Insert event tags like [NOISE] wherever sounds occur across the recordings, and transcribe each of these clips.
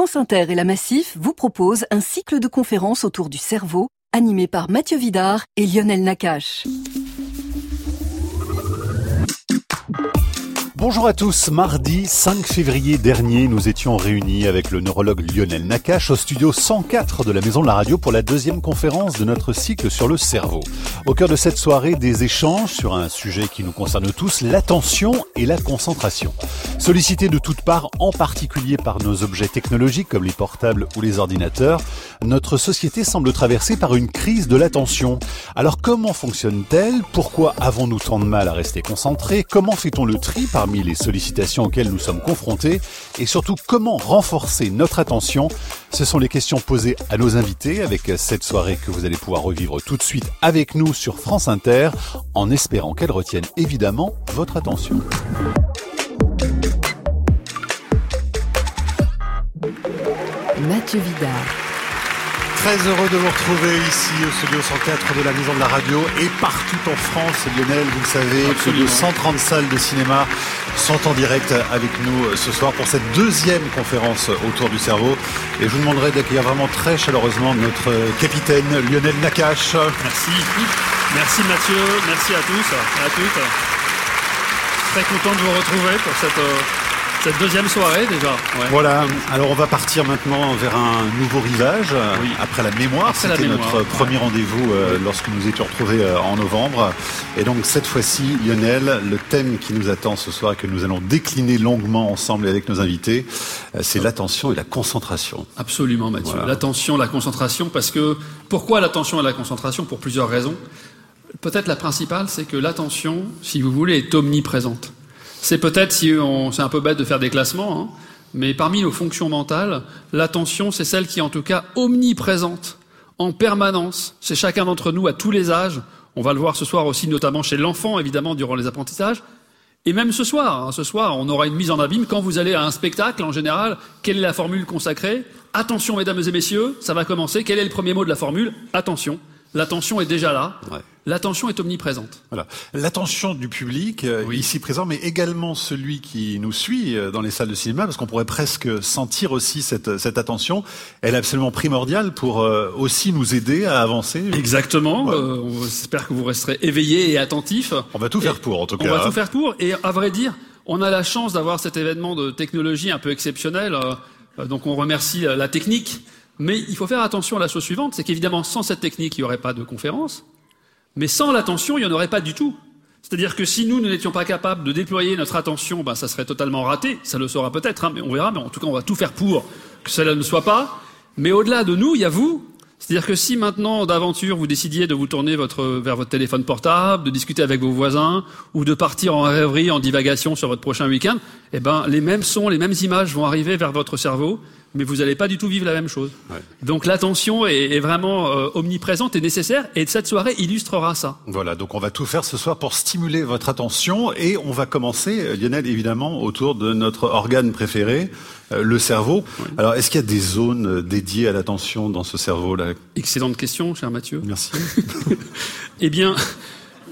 France Inter et la Massif vous proposent un cycle de conférences autour du cerveau, animé par Mathieu Vidard et Lionel Nakache. Bonjour à tous. Mardi 5 février dernier, nous étions réunis avec le neurologue Lionel Nakache au studio 104 de la Maison de la Radio pour la deuxième conférence de notre cycle sur le cerveau. Au cœur de cette soirée, des échanges sur un sujet qui nous concerne tous, l'attention et la concentration. Sollicités de toutes parts, en particulier par nos objets technologiques comme les portables ou les ordinateurs, notre société semble traversée par une crise de l'attention. Alors comment fonctionne-t-elle? Pourquoi avons-nous tant de mal à rester concentrés? Comment fait-on le tri parmi les sollicitations auxquelles nous sommes confrontés et surtout comment renforcer notre attention Ce sont les questions posées à nos invités avec cette soirée que vous allez pouvoir revivre tout de suite avec nous sur France Inter en espérant qu'elle retienne évidemment votre attention. Mathieu Vidard. Très heureux de vous retrouver ici au studio 104 de la Maison de la Radio et partout en France, Lionel, vous le savez, plus de 130 salles de cinéma sont en direct avec nous ce soir pour cette deuxième conférence autour du cerveau. Et je vous demanderai d'accueillir vraiment très chaleureusement notre capitaine Lionel Nakache. Merci. Merci Mathieu, merci à tous à toutes. Très content de vous retrouver pour cette euh, cette deuxième soirée déjà. Ouais. Voilà, alors on va partir maintenant vers un nouveau rivage, oui. après la mémoire. C'était notre premier rendez-vous euh, lorsque nous étions retrouvés euh, en novembre. Et donc cette fois-ci, Lionel, le thème qui nous attend ce soir et que nous allons décliner longuement ensemble avec nos invités, euh, c'est l'attention et la concentration. Absolument Mathieu, voilà. l'attention, la concentration, parce que pourquoi l'attention et la concentration? Pour plusieurs raisons. Peut-être la principale, c'est que l'attention, si vous voulez, est omniprésente. C'est peut-être, si on, c'est un peu bête de faire des classements, hein, mais parmi nos fonctions mentales, l'attention, c'est celle qui est en tout cas omniprésente, en permanence, chez chacun d'entre nous, à tous les âges. On va le voir ce soir aussi, notamment chez l'enfant, évidemment, durant les apprentissages. Et même ce soir, hein, ce soir, on aura une mise en abîme. Quand vous allez à un spectacle, en général, quelle est la formule consacrée? Attention, mesdames et messieurs, ça va commencer. Quel est le premier mot de la formule? Attention. L'attention est déjà là. Ouais. L'attention est omniprésente. Voilà. L'attention du public, euh, oui. ici présent, mais également celui qui nous suit euh, dans les salles de cinéma, parce qu'on pourrait presque sentir aussi cette, cette attention. Elle est absolument primordiale pour euh, aussi nous aider à avancer. Exactement. Ouais. Euh, on espère que vous resterez éveillés et attentifs. On va tout faire pour, en tout cas. On va tout faire pour. Et à vrai dire, on a la chance d'avoir cet événement de technologie un peu exceptionnel. donc on remercie la technique. Mais il faut faire attention à la chose suivante, c'est qu'évidemment, sans cette technique, il n'y aurait pas de conférence. Mais sans l'attention, il n'y en aurait pas du tout. C'est-à-dire que si nous, nous n'étions pas capables de déployer notre attention, ben, ça serait totalement raté. Ça le sera peut-être, hein, mais on verra. Mais en tout cas, on va tout faire pour que cela ne soit pas. Mais au-delà de nous, il y a vous. C'est-à-dire que si maintenant, d'aventure, vous décidiez de vous tourner vers votre téléphone portable, de discuter avec vos voisins, ou de partir en rêverie, en divagation sur votre prochain week-end, eh ben, les mêmes sons, les mêmes images vont arriver vers votre cerveau mais vous n'allez pas du tout vivre la même chose. Ouais. Donc l'attention est, est, vraiment euh, omniprésente et nécessaire, et cette soirée illustrera ça. Voilà, donc on va tout faire ce soir pour stimuler votre attention, et on va commencer, Lionel, évidemment, autour de notre organe préféré, euh, le cerveau. Oui. Alors, est-ce qu'il y a des zones dédiées à l'attention dans ce cerveau-là? Excellente question, cher Mathieu. Merci. [LAUGHS] eh bien,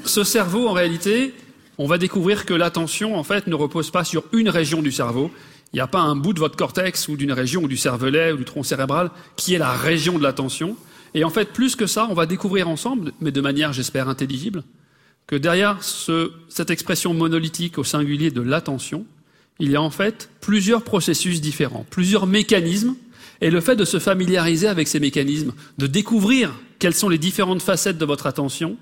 ce cerveau, en réalité, on va découvrir que l'attention, en fait, ne repose pas sur une région du cerveau, il n'y a pas un bout de votre cortex ou d'une région ou du cervelet ou du tronc cérébral qui est la région de l'attention. Et en fait, plus que ça, on va découvrir ensemble, mais de manière, j'espère, intelligible, que derrière ce, cette expression monolithique au singulier de l'attention, il y a en fait plusieurs processus différents, plusieurs mécanismes, et le fait de se familiariser avec ces mécanismes, de découvrir quelles sont les différentes facettes de votre attention,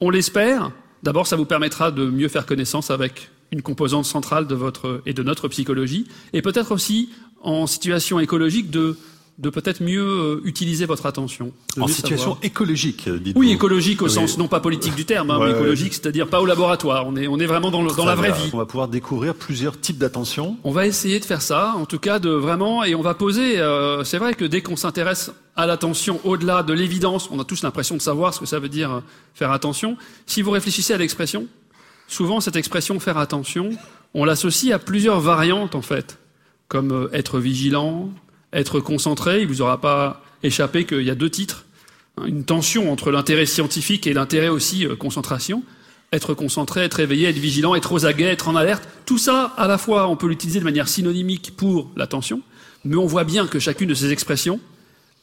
on l'espère, d'abord ça vous permettra de mieux faire connaissance avec une composante centrale de votre et de notre psychologie, et peut-être aussi en situation écologique de de peut-être mieux utiliser votre attention. En situation savoir. écologique, dites Oui, écologique au oui. sens non pas politique du terme, hein, ouais, mais écologique, c'est-à-dire pas au laboratoire. On est, on est vraiment dans, le, dans la vraie vie. On va pouvoir découvrir plusieurs types d'attention. On va essayer de faire ça, en tout cas de vraiment, et on va poser. Euh, c'est vrai que dès qu'on s'intéresse à l'attention, au-delà de l'évidence, on a tous l'impression de savoir ce que ça veut dire euh, faire attention. Si vous réfléchissez à l'expression, souvent cette expression faire attention, on l'associe à plusieurs variantes en fait, comme euh, être vigilant, être concentré. Il vous aura pas échappé qu'il y a deux titres, hein, une tension entre l'intérêt scientifique et l'intérêt aussi euh, concentration. Être concentré, être éveillé, être vigilant, être aux aguets, être en alerte, tout ça, à la fois, on peut l'utiliser de manière synonymique pour l'attention, mais on voit bien que chacune de ces expressions,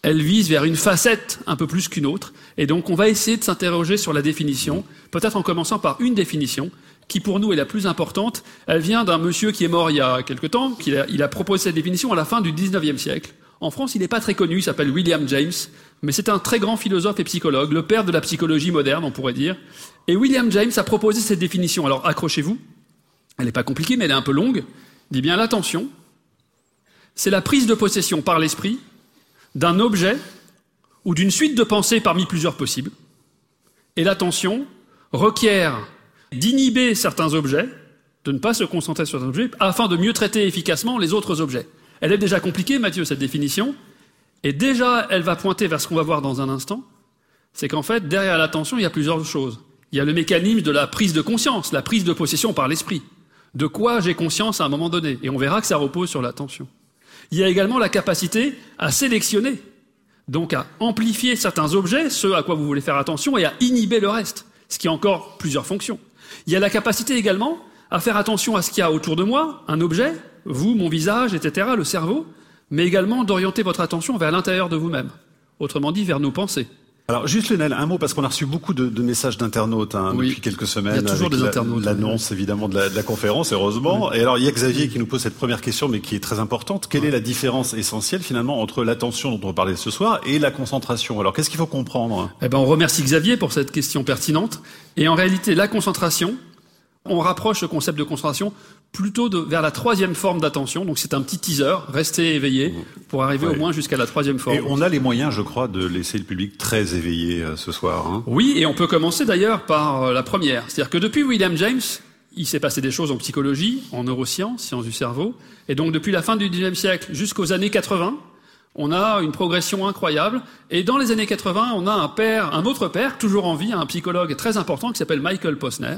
elle vise vers une facette un peu plus qu'une autre, et donc on va essayer de s'interroger sur la définition, peut-être en commençant par une définition, qui pour nous est la plus importante. Elle vient d'un monsieur qui est mort il y a quelque temps, qui a, il a proposé cette définition à la fin du 19e siècle. En France, il n'est pas très connu, il s'appelle William James, mais c'est un très grand philosophe et psychologue, le père de la psychologie moderne, on pourrait dire. Et William James a proposé cette définition. Alors accrochez-vous, elle n'est pas compliquée, mais elle est un peu longue. Il dit bien l'attention, c'est la prise de possession par l'esprit d'un objet ou d'une suite de pensées parmi plusieurs possibles. Et l'attention requiert d'inhiber certains objets, de ne pas se concentrer sur un objet, afin de mieux traiter efficacement les autres objets. Elle est déjà compliquée, Mathieu, cette définition, et déjà elle va pointer vers ce qu'on va voir dans un instant, c'est qu'en fait, derrière l'attention, il y a plusieurs choses. Il y a le mécanisme de la prise de conscience, la prise de possession par l'esprit. De quoi j'ai conscience à un moment donné, et on verra que ça repose sur l'attention. Il y a également la capacité à sélectionner, donc à amplifier certains objets, ceux à quoi vous voulez faire attention, et à inhiber le reste, ce qui a encore plusieurs fonctions. Il y a la capacité également à faire attention à ce qu'il y a autour de moi, un objet, vous, mon visage, etc., le cerveau, mais également d'orienter votre attention vers l'intérieur de vous-même, autrement dit vers nos pensées. Alors juste Lionel, un mot parce qu'on a reçu beaucoup de, messages d'internautes hein, depuis quelques semaines. Il y a toujours des internautes. L'annonce évidemment de la, conférence, heureusement. Et alors il y a Xavier qui nous pose cette première question, mais qui est très importante. Quelle est la différence essentielle finalement entre l'attention dont on parlait ce soir et la concentration? Alors qu'est-ce qu'il faut comprendre? Eh ben on remercie Xavier pour cette question pertinente. Et en réalité, la concentration, on rapproche le concept de concentration plutôt de, vers la troisième forme d'attention. Donc c'est un petit teaser, restez éveillé pour arriver au moins jusqu'à la troisième forme. Et on a les moyens, je crois, de laisser le public très éveillé euh, ce soir. Hein. Oui, et on peut commencer d'ailleurs par euh, la première. C'est-à-dire que depuis William James, il s'est passé des choses en psychologie, en neurosciences, sciences du cerveau. Et donc depuis la fin du XIXe siècle jusqu'aux années 80, on a une progression incroyable. Et dans les années 80, on a un père, un autre père, toujours en vie, un psychologue très important qui s'appelle Michael Posner,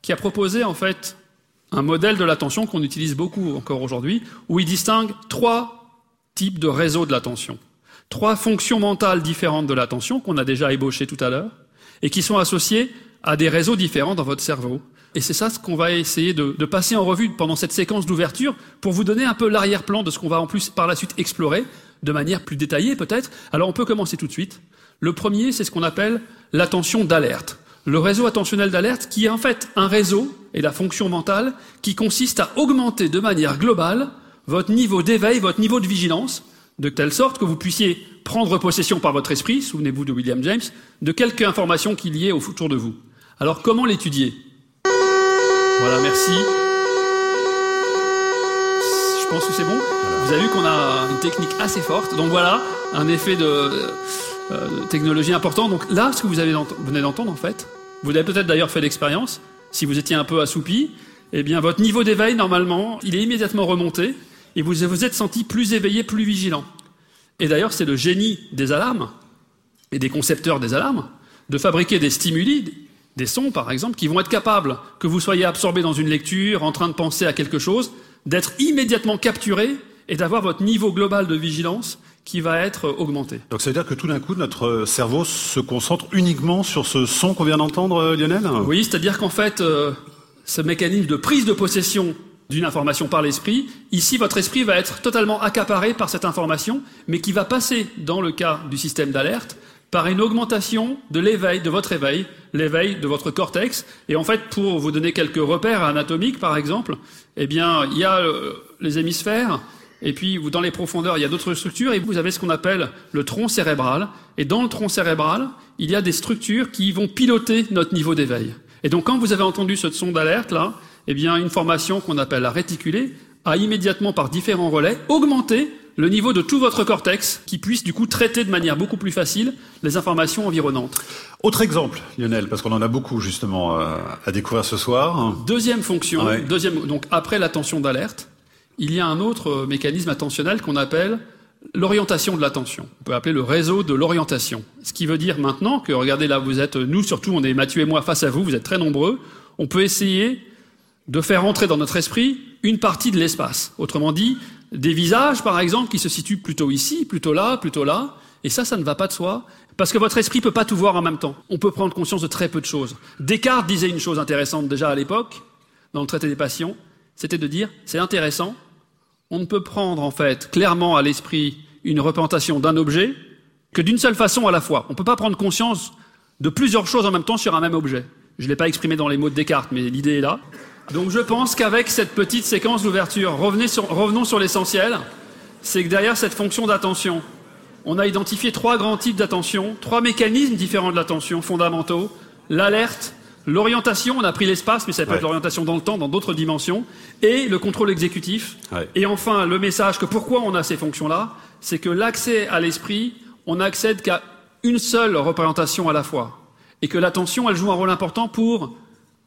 qui a proposé en fait un modèle de l'attention qu'on utilise beaucoup encore aujourd'hui, où il distingue trois types de réseaux de l'attention. Trois fonctions mentales différentes de l'attention qu'on a déjà ébauchées tout à l'heure, et qui sont associées à des réseaux différents dans votre cerveau. Et c'est ça ce qu'on va essayer de, de, passer en revue pendant cette séquence d'ouverture pour vous donner un peu l'arrière-plan de ce qu'on va en plus par la suite explorer de manière plus détaillée peut-être. Alors on peut commencer tout de suite. Le premier, c'est ce qu'on appelle l'attention d'alerte le réseau attentionnel d'alerte, qui est en fait un réseau et la fonction mentale qui consiste à augmenter de manière globale votre niveau d'éveil, votre niveau de vigilance, de telle sorte que vous puissiez prendre possession par votre esprit, souvenez-vous de William James, de quelques informations qu'il y ait autour de vous. Alors comment l'étudier? Voilà, merci. Je pense que c'est bon. Vous avez vu qu'on a une technique assez forte. Donc voilà, un effet de, technologie important. Donc là, ce que vous, avez, venez d'entendre, en fait, vous avez peut-être d'ailleurs fait l'expérience, si vous étiez un peu assoupi, eh bien votre niveau d'éveil, normalement, il est immédiatement remonté, et vous vous êtes senti plus éveillé, plus vigilant. Et d'ailleurs, c'est le génie des alarmes, et des concepteurs des alarmes, de fabriquer des stimuli, des sons par exemple, qui vont être capables, que vous soyez absorbé dans une lecture, en train de penser à quelque chose, d'être immédiatement capturé et d'avoir votre niveau global de vigilance qui va être augmenté. Donc ça veut dire que tout d'un coup, notre cerveau se concentre uniquement sur ce son qu'on vient d'entendre, euh, Lionel? Oui, c'est-à-dire qu'en fait, euh, ce mécanisme de prise de possession d'une information par l'esprit, ici, votre esprit va être totalement accaparé par cette information, mais qui va passer, dans le cas du système d'alerte, par une augmentation de l'éveil, de votre éveil, l'éveil de votre cortex. Et en fait, pour vous donner quelques repères anatomiques, par exemple, eh bien, il y a euh, les hémisphères et puis, dans les profondeurs, il y a d'autres structures, et vous avez ce qu'on appelle le tronc cérébral. Et dans le tronc cérébral, il y a des structures qui vont piloter notre niveau d'éveil. Et donc, quand vous avez entendu ce son d'alerte, là, eh bien, une formation qu'on appelle la réticulée a immédiatement, par différents relais, augmenté le niveau de tout votre cortex, qui puisse du coup traiter de manière beaucoup plus facile les informations environnantes. Autre exemple, Lionel, parce qu'on en a beaucoup justement euh, à découvrir ce soir. Deuxième fonction, deuxième, donc après l'attention d'alerte, il y a un autre euh, mécanisme attentionnel qu'on appelle l'orientation de l'attention. On peut appeler le réseau de l'orientation. Ce qui veut dire maintenant que, regardez là, vous êtes, nous surtout, on est Mathieu et moi face à vous, vous êtes très nombreux, on peut essayer de faire entrer dans notre esprit une partie de l'espace. Autrement dit, des visages, par exemple, qui se situent plutôt ici, plutôt là, plutôt là, et ça, ça ne va pas de soi, parce que votre esprit peut pas tout voir en même temps. On peut prendre conscience de très peu de choses. Descartes disait une chose intéressante déjà à l'époque, dans le traité des passions, c'était de dire, c'est intéressant, on ne peut prendre en fait clairement à l'esprit une représentation d'un objet que d'une seule façon à la fois. On ne peut pas prendre conscience de plusieurs choses en même temps sur un même objet. Je ne l'ai pas exprimé dans les mots de Descartes, mais l'idée est là. Donc je pense qu'avec cette petite séquence d'ouverture, revenons sur l'essentiel, c'est que derrière cette fonction d'attention, on a identifié trois grands types d'attention, trois mécanismes différents de l'attention fondamentaux, l'alerte, l'orientation, on a pris l'espace, mais ça peut être l'orientation dans le temps, dans d'autres dimensions, et le contrôle exécutif. Et enfin, le message que pourquoi on a ces fonctions-là, c'est que l'accès à l'esprit, on n'accède qu'à une seule représentation à la fois. Et que l'attention, elle joue un rôle important pour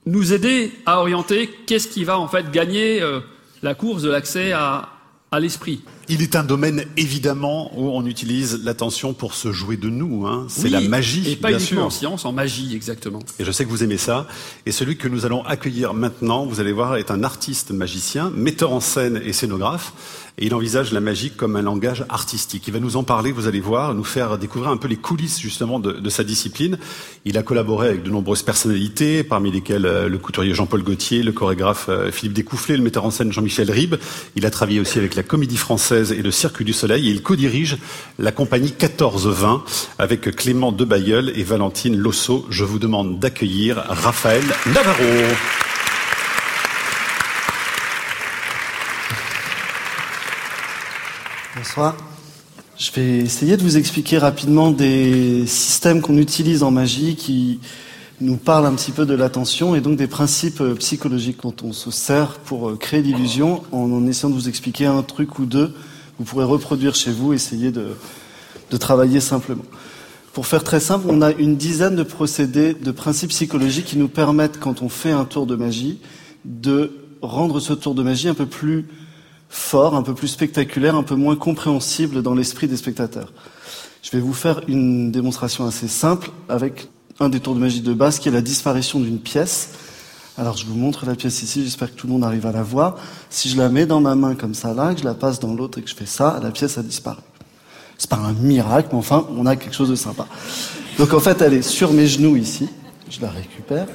nous aider à orienter qu'est-ce qui va en fait gagner euh, la course de l'accès à, à l'esprit. Il est un domaine évidemment où on utilise l'attention pour se jouer de nous. Hein. C'est la magie, et pas uniquement en science, en magie exactement. Et je sais que vous aimez ça. Et celui que nous allons accueillir maintenant, vous allez voir, est un artiste magicien, metteur en scène et scénographe. Et il envisage la magie comme un langage artistique. Il va nous en parler, vous allez voir, nous faire découvrir un peu les coulisses justement de, sa discipline. Il a collaboré avec de nombreuses personnalités, parmi lesquelles euh, le couturier Jean-Paul Gaultier, le chorégraphe euh, Philippe Découfflé, le metteur en scène Jean-Michel Ribes. Il a travaillé aussi avec la Comédie Française et le Cirque du Soleil et il co-dirige la compagnie 1420 avec Clément Debailleul et Valentine Losso. Je vous demande d'accueillir Raphaël Navarro. Bonsoir. Je vais essayer de vous expliquer rapidement des systèmes qu'on utilise en magie qui nous parlent un petit peu de l'attention et donc des principes euh, psychologiques dont on se sert pour euh, créer l'illusion en, essayant de vous expliquer un truc ou deux. Vous pourrez reproduire chez vous, essayer de, de travailler simplement. Pour faire très simple, on a une dizaine de procédés, de principes psychologiques qui nous permettent, quand on fait un tour de magie, de rendre ce tour de magie un peu plus fort, un peu plus spectaculaire, un peu moins compréhensible dans l'esprit des spectateurs. Je vais vous faire une démonstration assez simple avec un des tours de magie de base qui est la disparition d'une pièce. Alors je vous montre la pièce ici, j'espère que tout le monde arrive à la voir. Si je la mets dans ma main comme ça là, que je la passe dans l'autre et que je fais ça, la pièce a disparu. C'est pas un miracle, mais enfin, on a quelque chose de sympa. Donc en fait, elle est sur mes genoux ici. Je la récupère.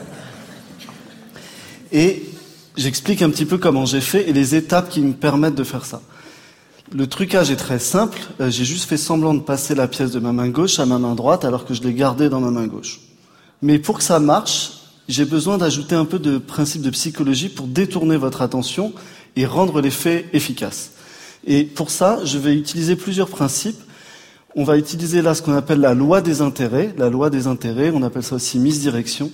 Et J'explique un petit peu comment j'ai fait et les étapes qui me permettent de faire ça. Le trucage est très simple. Euh, j'ai juste fait semblant de passer la pièce de ma main gauche à ma main droite alors que je l'ai gardée dans ma main gauche. Mais pour que ça marche, j'ai besoin d'ajouter un peu de principe de psychologie pour détourner votre attention et rendre l'effet efficace. Et pour ça, je vais utiliser plusieurs principes. On va utiliser là ce qu'on appelle la loi des intérêts. La loi des intérêts, on appelle ça aussi misdirection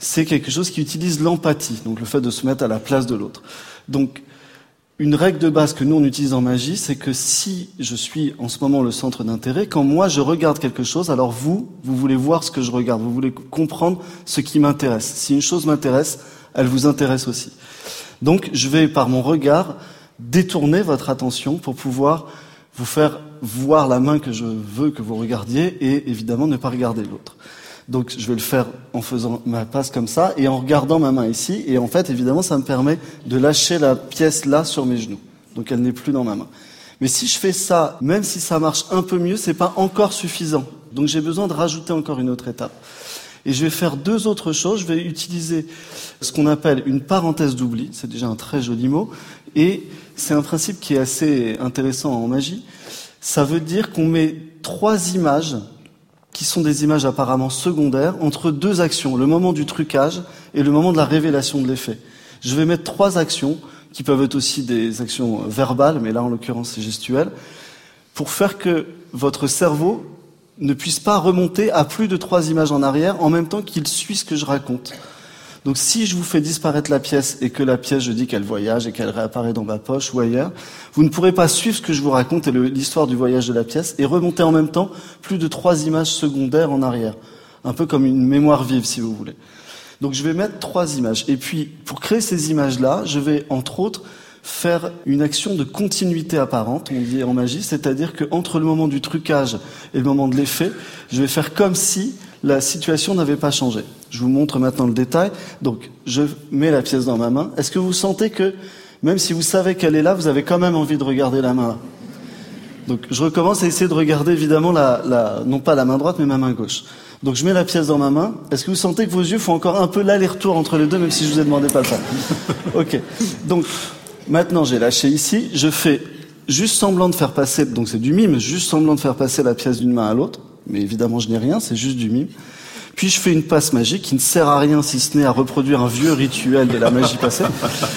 c'est quelque chose qui utilise l'empathie, donc le fait de se mettre à la place de l'autre. Donc, une règle de base que nous on utilise en magie, c'est que si je suis en ce moment le centre d'intérêt, quand moi je regarde quelque chose, alors vous, vous voulez voir ce que je regarde, vous voulez comprendre ce qui m'intéresse. Si une chose m'intéresse, elle vous intéresse aussi. Donc, je vais par mon regard détourner votre attention pour pouvoir vous faire voir la main que je veux que vous regardiez et évidemment ne pas regarder l'autre. Donc je vais le faire en faisant ma passe comme ça et en regardant ma main ici. Et en fait, évidemment, ça me permet de lâcher la pièce là sur mes genoux. Donc elle n'est plus dans ma main. Mais si je fais ça, même si ça marche un peu mieux, c'est pas encore suffisant. Donc j'ai besoin de rajouter encore une autre étape. Et je vais faire deux autres choses. Je vais utiliser ce qu'on appelle une parenthèse d'oubli. C'est déjà un très joli mot. Et c'est un principe qui est assez intéressant en magie. Ça veut dire qu'on met trois images qui sont des images apparemment secondaires, entre deux actions, le moment du trucage et le moment de la révélation de l'effet. Je vais mettre trois actions, qui peuvent être aussi des actions verbales, mais là en l'occurrence c'est gestuel, pour faire que votre cerveau ne puisse pas remonter à plus de trois images en arrière en même temps qu'il suit ce que je raconte. Donc si je vous fais disparaître la pièce et que la pièce, je dis qu'elle voyage et qu'elle réapparaît dans ma poche ou ailleurs, vous ne pourrez pas suivre ce que je vous raconte et l'histoire du voyage de la pièce et remonter en même temps plus de trois images secondaires en arrière. Un peu comme une mémoire vive, si vous voulez. Donc je vais mettre trois images. Et puis, pour créer ces images-là, je vais, entre autres, faire une action de continuité apparente, on dit en magie, c'est-à-dire qu'entre le moment du trucage et le moment de l'effet, je vais faire comme si la situation n'avait pas changé. Je vous montre maintenant le détail. Donc, je mets la pièce dans ma main. Est-ce que vous sentez que, même si vous savez qu'elle est là, vous avez quand même envie de regarder la main Donc, je recommence à essayer de regarder évidemment la, la, non pas la main droite, mais ma main gauche. Donc, je mets la pièce dans ma main. Est-ce que vous sentez que vos yeux font encore un peu l'aller-retour entre les deux, même si je vous ai demandé pas faire? [LAUGHS] Ok. Donc, Maintenant, j'ai lâché ici, je fais juste semblant de faire passer, donc c'est du mime, juste semblant de faire passer la pièce d'une main à l'autre, mais évidemment je n'ai rien, c'est juste du mime. Puis je fais une passe magique qui ne sert à rien si ce n'est à reproduire un vieux rituel de la magie passée,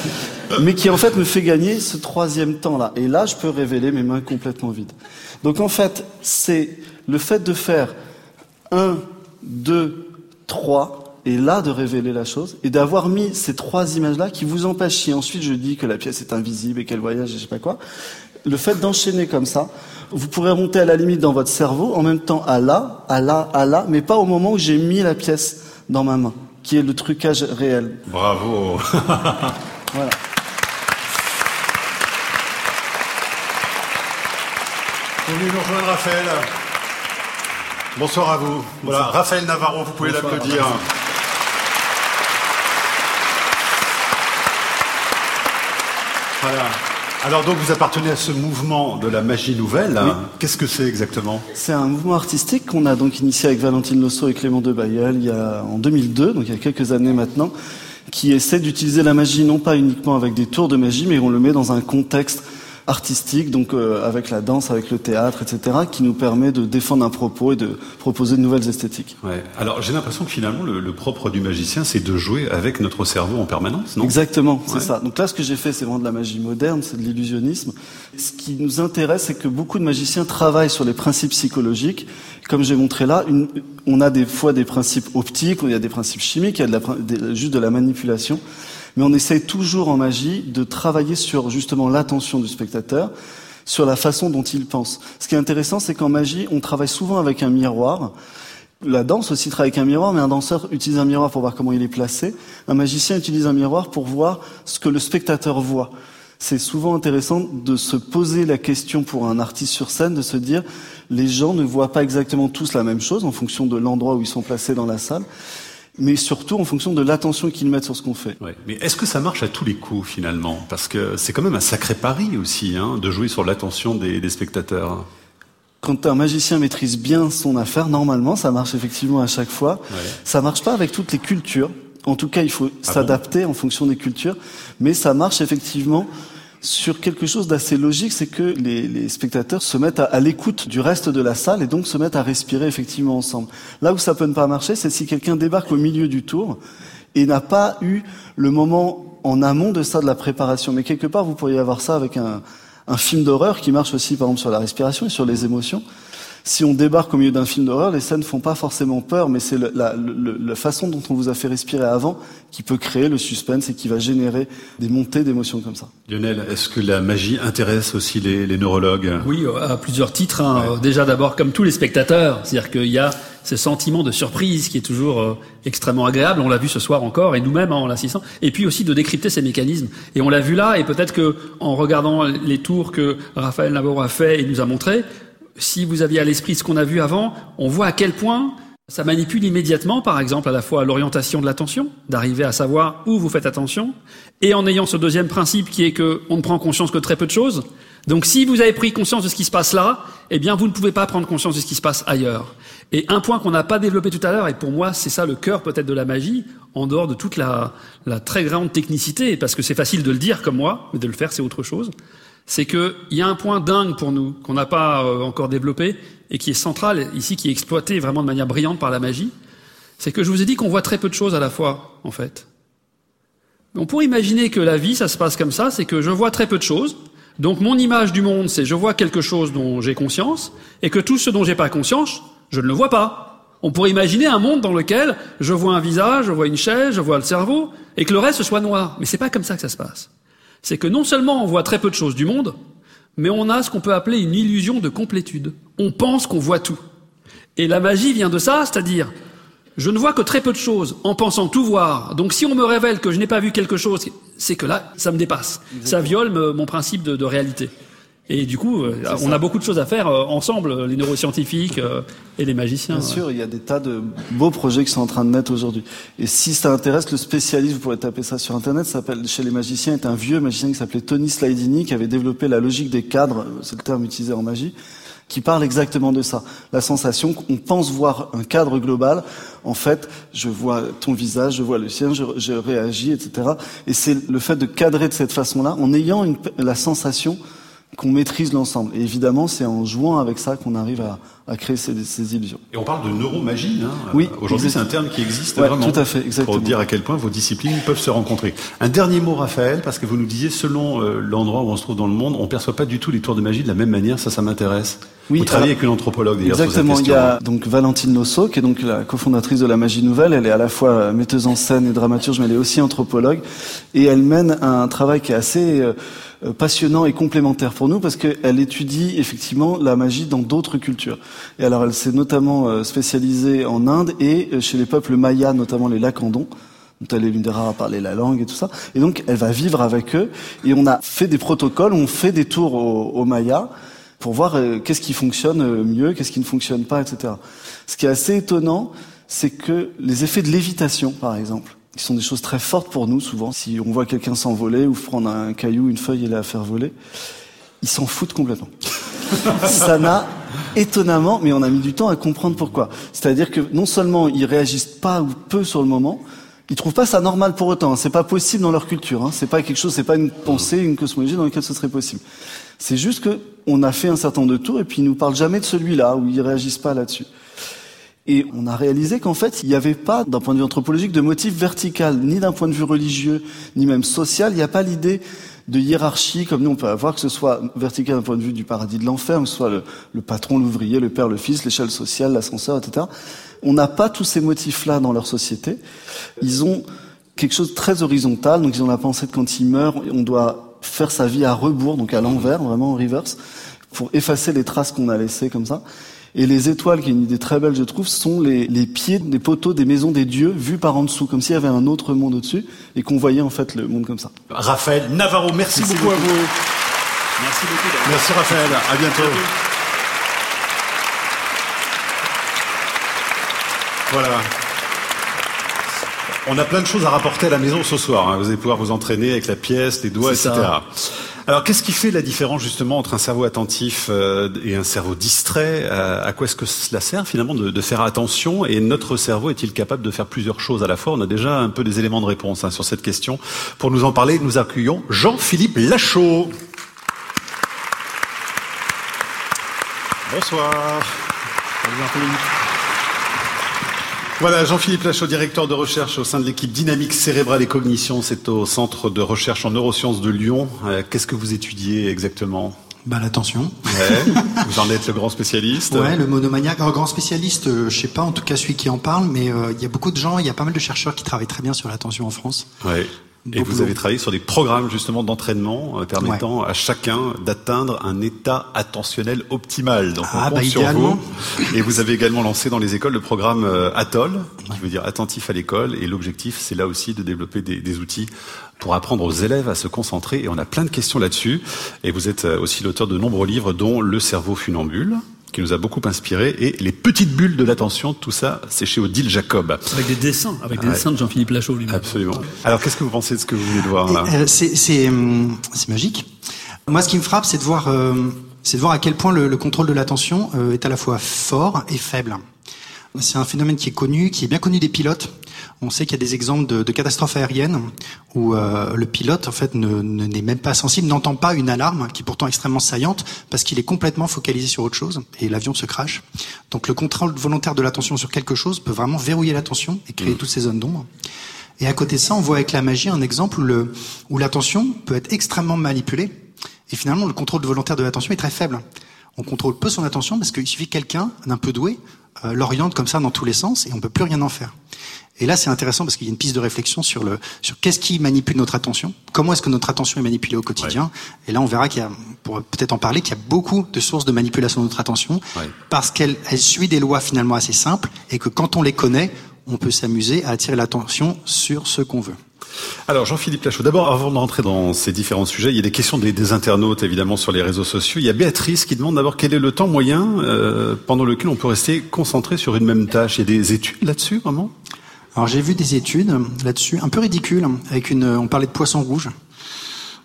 [LAUGHS] mais qui en fait me fait gagner ce troisième temps-là. Et là, je peux révéler mes mains complètement vides. Donc en fait, c'est le fait de faire un, deux, trois, et là de révéler la chose, et d'avoir mis ces trois images-là qui vous empêchent, si ensuite je dis que la pièce est invisible et qu'elle voyage et je sais pas quoi, le fait d'enchaîner comme ça, vous pourrez remonter à la limite dans votre cerveau, en même temps à là, à là, à là, mais pas au moment où j'ai mis la pièce dans ma main, qui est le trucage réel. Bravo. [LAUGHS] voilà. Venez nous rejoindre, Raphaël. Bonsoir à vous. Voilà, Raphaël Navarro, vous pouvez l'applaudir. Voilà. Alors donc vous appartenez à ce mouvement de la magie nouvelle. Qu'est-ce que c'est exactement? C'est un mouvement artistique qu'on a donc initié avec Valentine Losso et Clément de Bayeul il y a en 2002, donc il y a quelques années maintenant, qui essaie d'utiliser la magie non pas uniquement avec des tours de magie, mais on le met dans un contexte artistique, donc euh, avec la danse, avec le théâtre, etc., qui nous permet de défendre un propos et de proposer de nouvelles esthétiques. Ouais. Alors j'ai l'impression que finalement le, le, propre du magicien, c'est de jouer avec notre cerveau en permanence, non? Exactement, c'est ça. Donc là, ce que j'ai fait, c'est vraiment de la magie moderne, c'est de l'illusionnisme. Ce qui nous intéresse, c'est que beaucoup de magiciens travaillent sur les principes psychologiques. Comme j'ai montré là, une, on a des fois des principes optiques, il y a des principes chimiques, il y a de la, juste de la manipulation mais on essaye toujours en magie de travailler sur justement l'attention du spectateur, sur la façon dont il pense. Ce qui est intéressant, c'est qu'en magie, on travaille souvent avec un miroir. La danse aussi travaille avec un miroir, mais un danseur utilise un miroir pour voir comment il est placé. Un magicien utilise un miroir pour voir ce que le spectateur voit. C'est souvent intéressant de se poser la question pour un artiste sur scène, de se dire les gens ne voient pas exactement tous la même chose en fonction de l'endroit où ils sont placés dans la salle mais surtout en fonction de l'attention qu'ils mettent sur ce qu'on fait. Ouais. Mais est-ce que ça marche à tous les coups finalement? Parce que c'est quand même un sacré pari aussi hein, de jouer sur l'attention des, des, spectateurs. Quand un magicien maîtrise bien son affaire, normalement, ça marche effectivement à chaque fois. Ouais. Ça marche pas avec toutes les cultures. En tout cas, il faut ah s'adapter bon en fonction des cultures, mais ça marche effectivement sur quelque chose d'assez logique, c'est que les, spectateurs se mettent à, à l'écoute du reste de la salle et donc se mettent à respirer effectivement ensemble. Là où ça peut ne pas marcher, c'est si quelqu'un débarque au milieu du tour et n'a pas eu le moment en amont de ça de la préparation. Mais quelque part, vous pourriez avoir ça avec un, un film d'horreur qui marche aussi, par exemple, sur la respiration et sur les émotions si on débarque au milieu d'un film d'horreur, les scènes ne font pas forcément peur, mais c'est la, la, façon dont on vous a fait respirer avant qui peut créer le suspense et qui va générer des montées d'émotions comme ça. Lionel, est-ce que la magie intéresse aussi les, les neurologues? Oui, à plusieurs titres. Hein. Ouais. Déjà d'abord, comme tous les spectateurs, c'est-à-dire qu'il y a ce sentiment de surprise qui est toujours euh, extrêmement agréable. On l'a vu ce soir encore, et nous-mêmes hein, en l'assistant. Et puis aussi de décrypter ces mécanismes. Et on l'a vu là, et peut-être que en regardant les tours que Raphaël Navarro a fait et nous a montré, si vous aviez à l'esprit ce qu'on a vu avant, on voit à quel point ça manipule immédiatement, par exemple, à la fois l'orientation de l'attention, d'arriver à savoir où vous faites attention, et en ayant ce deuxième principe qui est que on ne prend conscience que très peu de choses. Donc, si vous avez pris conscience de ce qui se passe là, eh bien, vous ne pouvez pas prendre conscience de ce qui se passe ailleurs. Et un point qu'on n'a pas développé tout à l'heure, et pour moi, c'est ça le cœur peut-être de la magie, en dehors de toute la, la très grande technicité, parce que c'est facile de le dire comme moi, mais de le faire, c'est autre chose c'est qu'il y a un point dingue pour nous qu'on n'a pas euh, encore développé et qui est central ici, qui est exploité vraiment de manière brillante par la magie. C'est que je vous ai dit qu'on voit très peu de choses à la fois, en fait. On pourrait imaginer que la vie, ça se passe comme ça, c'est que je vois très peu de choses. Donc mon image du monde, c'est je vois quelque chose dont j'ai conscience, et que tout ce dont j'ai pas conscience, je ne le vois pas. On pourrait imaginer un monde dans lequel je vois un visage, je vois une chaise, je vois le cerveau, et que le reste soit noir. Mais c'est pas comme ça que ça se passe c'est que non seulement on voit très peu de choses du monde, mais on a ce qu'on peut appeler une illusion de complétude. On pense qu'on voit tout. Et la magie vient de ça, c'est-à-dire, je ne vois que très peu de choses en pensant tout voir. Donc si on me révèle que je n'ai pas vu quelque chose, c'est que là, ça me dépasse. Ça viole mon principe de, de réalité. Et du coup, euh, on a beaucoup de choses à faire euh, ensemble, les neuroscientifiques euh, et les magiciens. Bien sûr, il y a des tas de beaux projets qui sont en train de naître aujourd'hui. Et si ça intéresse, le spécialiste, vous pourrez taper ça sur Internet, s'appelle chez les magiciens, est un vieux magicien qui s'appelait Tony Slidini, qui avait développé la logique des cadres, c'est le terme utilisé en magie, qui parle exactement de ça. La sensation qu'on pense voir un cadre global. En fait, je vois ton visage, je vois le sien, je, je réagis, etc. Et c'est le fait de cadrer de cette façon-là, en ayant une, la sensation qu'on maîtrise l'ensemble. Et évidemment, c'est en jouant avec ça qu'on arrive à, à créer ces, ces, illusions. Et on parle de neuromagie. Hein oui. Aujourd'hui, c'est un terme qui existe ouais, vraiment. Tout à fait, exactement. Pour dire à quel point vos disciplines peuvent se rencontrer. Un dernier mot, Raphaël, parce que vous nous disiez, selon euh, l'endroit où on se trouve dans le monde, on perçoit pas du tout les tours de magie de la même manière. Ça, ça m'intéresse. Oui, vous travaillez avec une anthropologue d'ailleurs. Exactement. Sur il y a donc Valentine Losso, qui est donc la cofondatrice de la Magie Nouvelle. Elle est à la fois metteuse en scène et dramaturge, mais elle est aussi anthropologue. Et elle mène un travail qui est assez euh, passionnant et complémentaire pour nous parce qu'elle étudie effectivement la magie dans d'autres cultures. Et alors elle s'est notamment euh, spécialisée en Inde et euh, chez les peuples mayas, notamment les Lacandons dont elle est l'une des rares à parler la langue et tout ça. Et donc elle va vivre avec eux et on a fait des protocoles, on fait des tours aux, aux mayas pour voir euh, qu'est-ce qui fonctionne mieux, qu'est-ce qui ne fonctionne pas, etc. Ce qui est assez étonnant, c'est que les effets de lévitation, par exemple, qui sont des choses très fortes pour nous souvent. Si on voit quelqu'un s'envoler ou prendre un caillou, une feuille et la faire voler, ils s'en foutent complètement. [LAUGHS] Ça n'a étonnamment, mais on a mis du temps à comprendre pourquoi. C'est-à-dire que non seulement ils réagissent pas ou peu sur le moment, ils trouvent pas ça normal pour autant. C'est pas possible dans leur culture. Hein. C'est pas quelque chose, c'est pas une pensée, une cosmologie dans laquelle ce serait possible. C'est juste que on a fait un certain nombre de tours et puis ils nous parlent jamais de celui-là où ils réagissent pas là-dessus. Et on a réalisé qu'en fait, il n'y avait pas, d'un point de vue anthropologique, de motif vertical, ni d'un point de vue religieux, ni même social. Il n'y a pas l'idée de hiérarchie comme nous on peut avoir, que ce soit vertical d'un point de vue du paradis de l'enfer, que ce soit le patron, l'ouvrier, le père, le fils, l'échelle sociale, l'ascenseur, etc. On n'a pas tous ces motifs-là dans leur société. Ils ont quelque chose de très horizontal, donc ils ont la pensée de quand ils meurent, on doit faire sa vie à rebours, donc à l'envers, vraiment en reverse, pour effacer les traces qu'on a laissées comme ça. Et les étoiles, qui est une idée très belle, je trouve, sont les, les pieds des poteaux des maisons des dieux vus par en dessous, comme s'il y avait un autre monde au-dessus et qu'on voyait en fait le monde comme ça. Raphaël Navarro, merci, Merci beaucoup, à vous. Merci beaucoup. Merci Raphaël, à bientôt. Voilà. On a plein de choses à rapporter à la maison ce soir. hein. Vous allez pouvoir vous entraîner avec la pièce, les doigts, etc. ça. Alors, qu'est-ce qui fait la différence justement entre un cerveau attentif euh, et un cerveau distrait? Euh, À quoi est-ce que cela sert finalement de, de faire attention? Et notre cerveau est-il capable de faire plusieurs choses à la fois? On a déjà un peu des éléments de réponse hein, sur cette question. Pour nous en parler, nous accueillons Jean-Philippe Lachaud. Bonsoir. Voilà, Jean-Philippe Lachaud, directeur de recherche au sein de l'équipe Dynamique cérébrale et cognition. C'est au centre de recherche en neurosciences de Lyon. Euh, Qu'est-ce que vous étudiez exactement? Bah l'attention. Ouais, [LAUGHS] Vous en êtes le grand spécialiste Ouais, le monomaniaque, grand spécialiste, euh, je sais pas en tout cas celui qui en parle, mais euh, il y a beaucoup de gens, il y a pas mal de chercheurs qui travaillent très bien sur l'attention en France. Ouais. Et vous avez travaillé sur des programmes justement d'entraînement euh, permettant à chacun d'atteindre un état attentionnel optimal. Donc on Ah, compte bah, sur vous. Et vous avez également lancé dans les écoles le programme euh, ATOL, qui veut dire attentif à l'école. Et l'objectif, c'est là aussi de développer des, des outils pour apprendre aux élèves à se concentrer. Et on a plein de questions là-dessus. Et vous êtes euh, aussi l'auteur de nombreux livres, dont Le cerveau funambule qui nous a beaucoup inspiré, et les petites bulles de l'attention, tout ça, c'est chez Odile Jacob. Avec des dessins, avec des Ouais. dessins de Jean-Philippe Lachaud lui-même. Absolument. Alors, qu'est-ce que vous pensez de ce que vous venez de voir là? Euh, c'est c'est hum, c'est magique. Moi, ce qui me frappe, c'est de voir euh, c'est de voir à quel point le, le contrôle de l'attention euh, est à la fois fort et faible. C'est un phénomène qui est connu, qui est bien connu des pilotes. On sait qu'il y a des exemples de, de catastrophes aériennes où euh, le pilote en fait ne ne- n'est même pas sensible, n'entend pas une alarme qui est pourtant extrêmement saillante parce qu'il est complètement focalisé sur autre chose et l'avion se crache. Donc le contrôle volontaire de l'attention sur quelque chose peut vraiment verrouiller l'attention et créer toutes ces zones d'ombre. Et à côté de ça, on voit avec la magie un exemple où le où l'attention peut être extrêmement manipulée et finalement le contrôle volontaire de l'attention est très faible. On contrôle peu son attention parce qu'il suffit que quelqu'un d'un peu doué euh, l'oriente comme ça dans tous les sens et on peut plus rien en faire. Et là, c'est intéressant parce qu'il y a une piste de réflexion sur le sur qu'est-ce qui manipule notre attention, comment est-ce que notre attention est manipulée au quotidien. Et là, on verra qu'il y a, pour peut-être en parler, qu'il y a beaucoup de sources de manipulation de notre attention Ouais. parce qu'elle elle suit des lois finalement assez simples et que quand on les connaît, on peut s'amuser à attirer l'attention sur ce qu'on veut. Alors Jean-Philippe Lachaud, d'abord avant de rentrer dans ces différents sujets, il y a des questions des, des internautes évidemment sur les réseaux sociaux. Il y a Béatrice qui demande d'abord quel est le temps moyen euh, pendant lequel on peut rester concentré sur une même tâche. Il y a des études là-dessus vraiment? Alors j'ai vu des études là-dessus, un peu ridicules, avec une, on parlait de poisson rouge.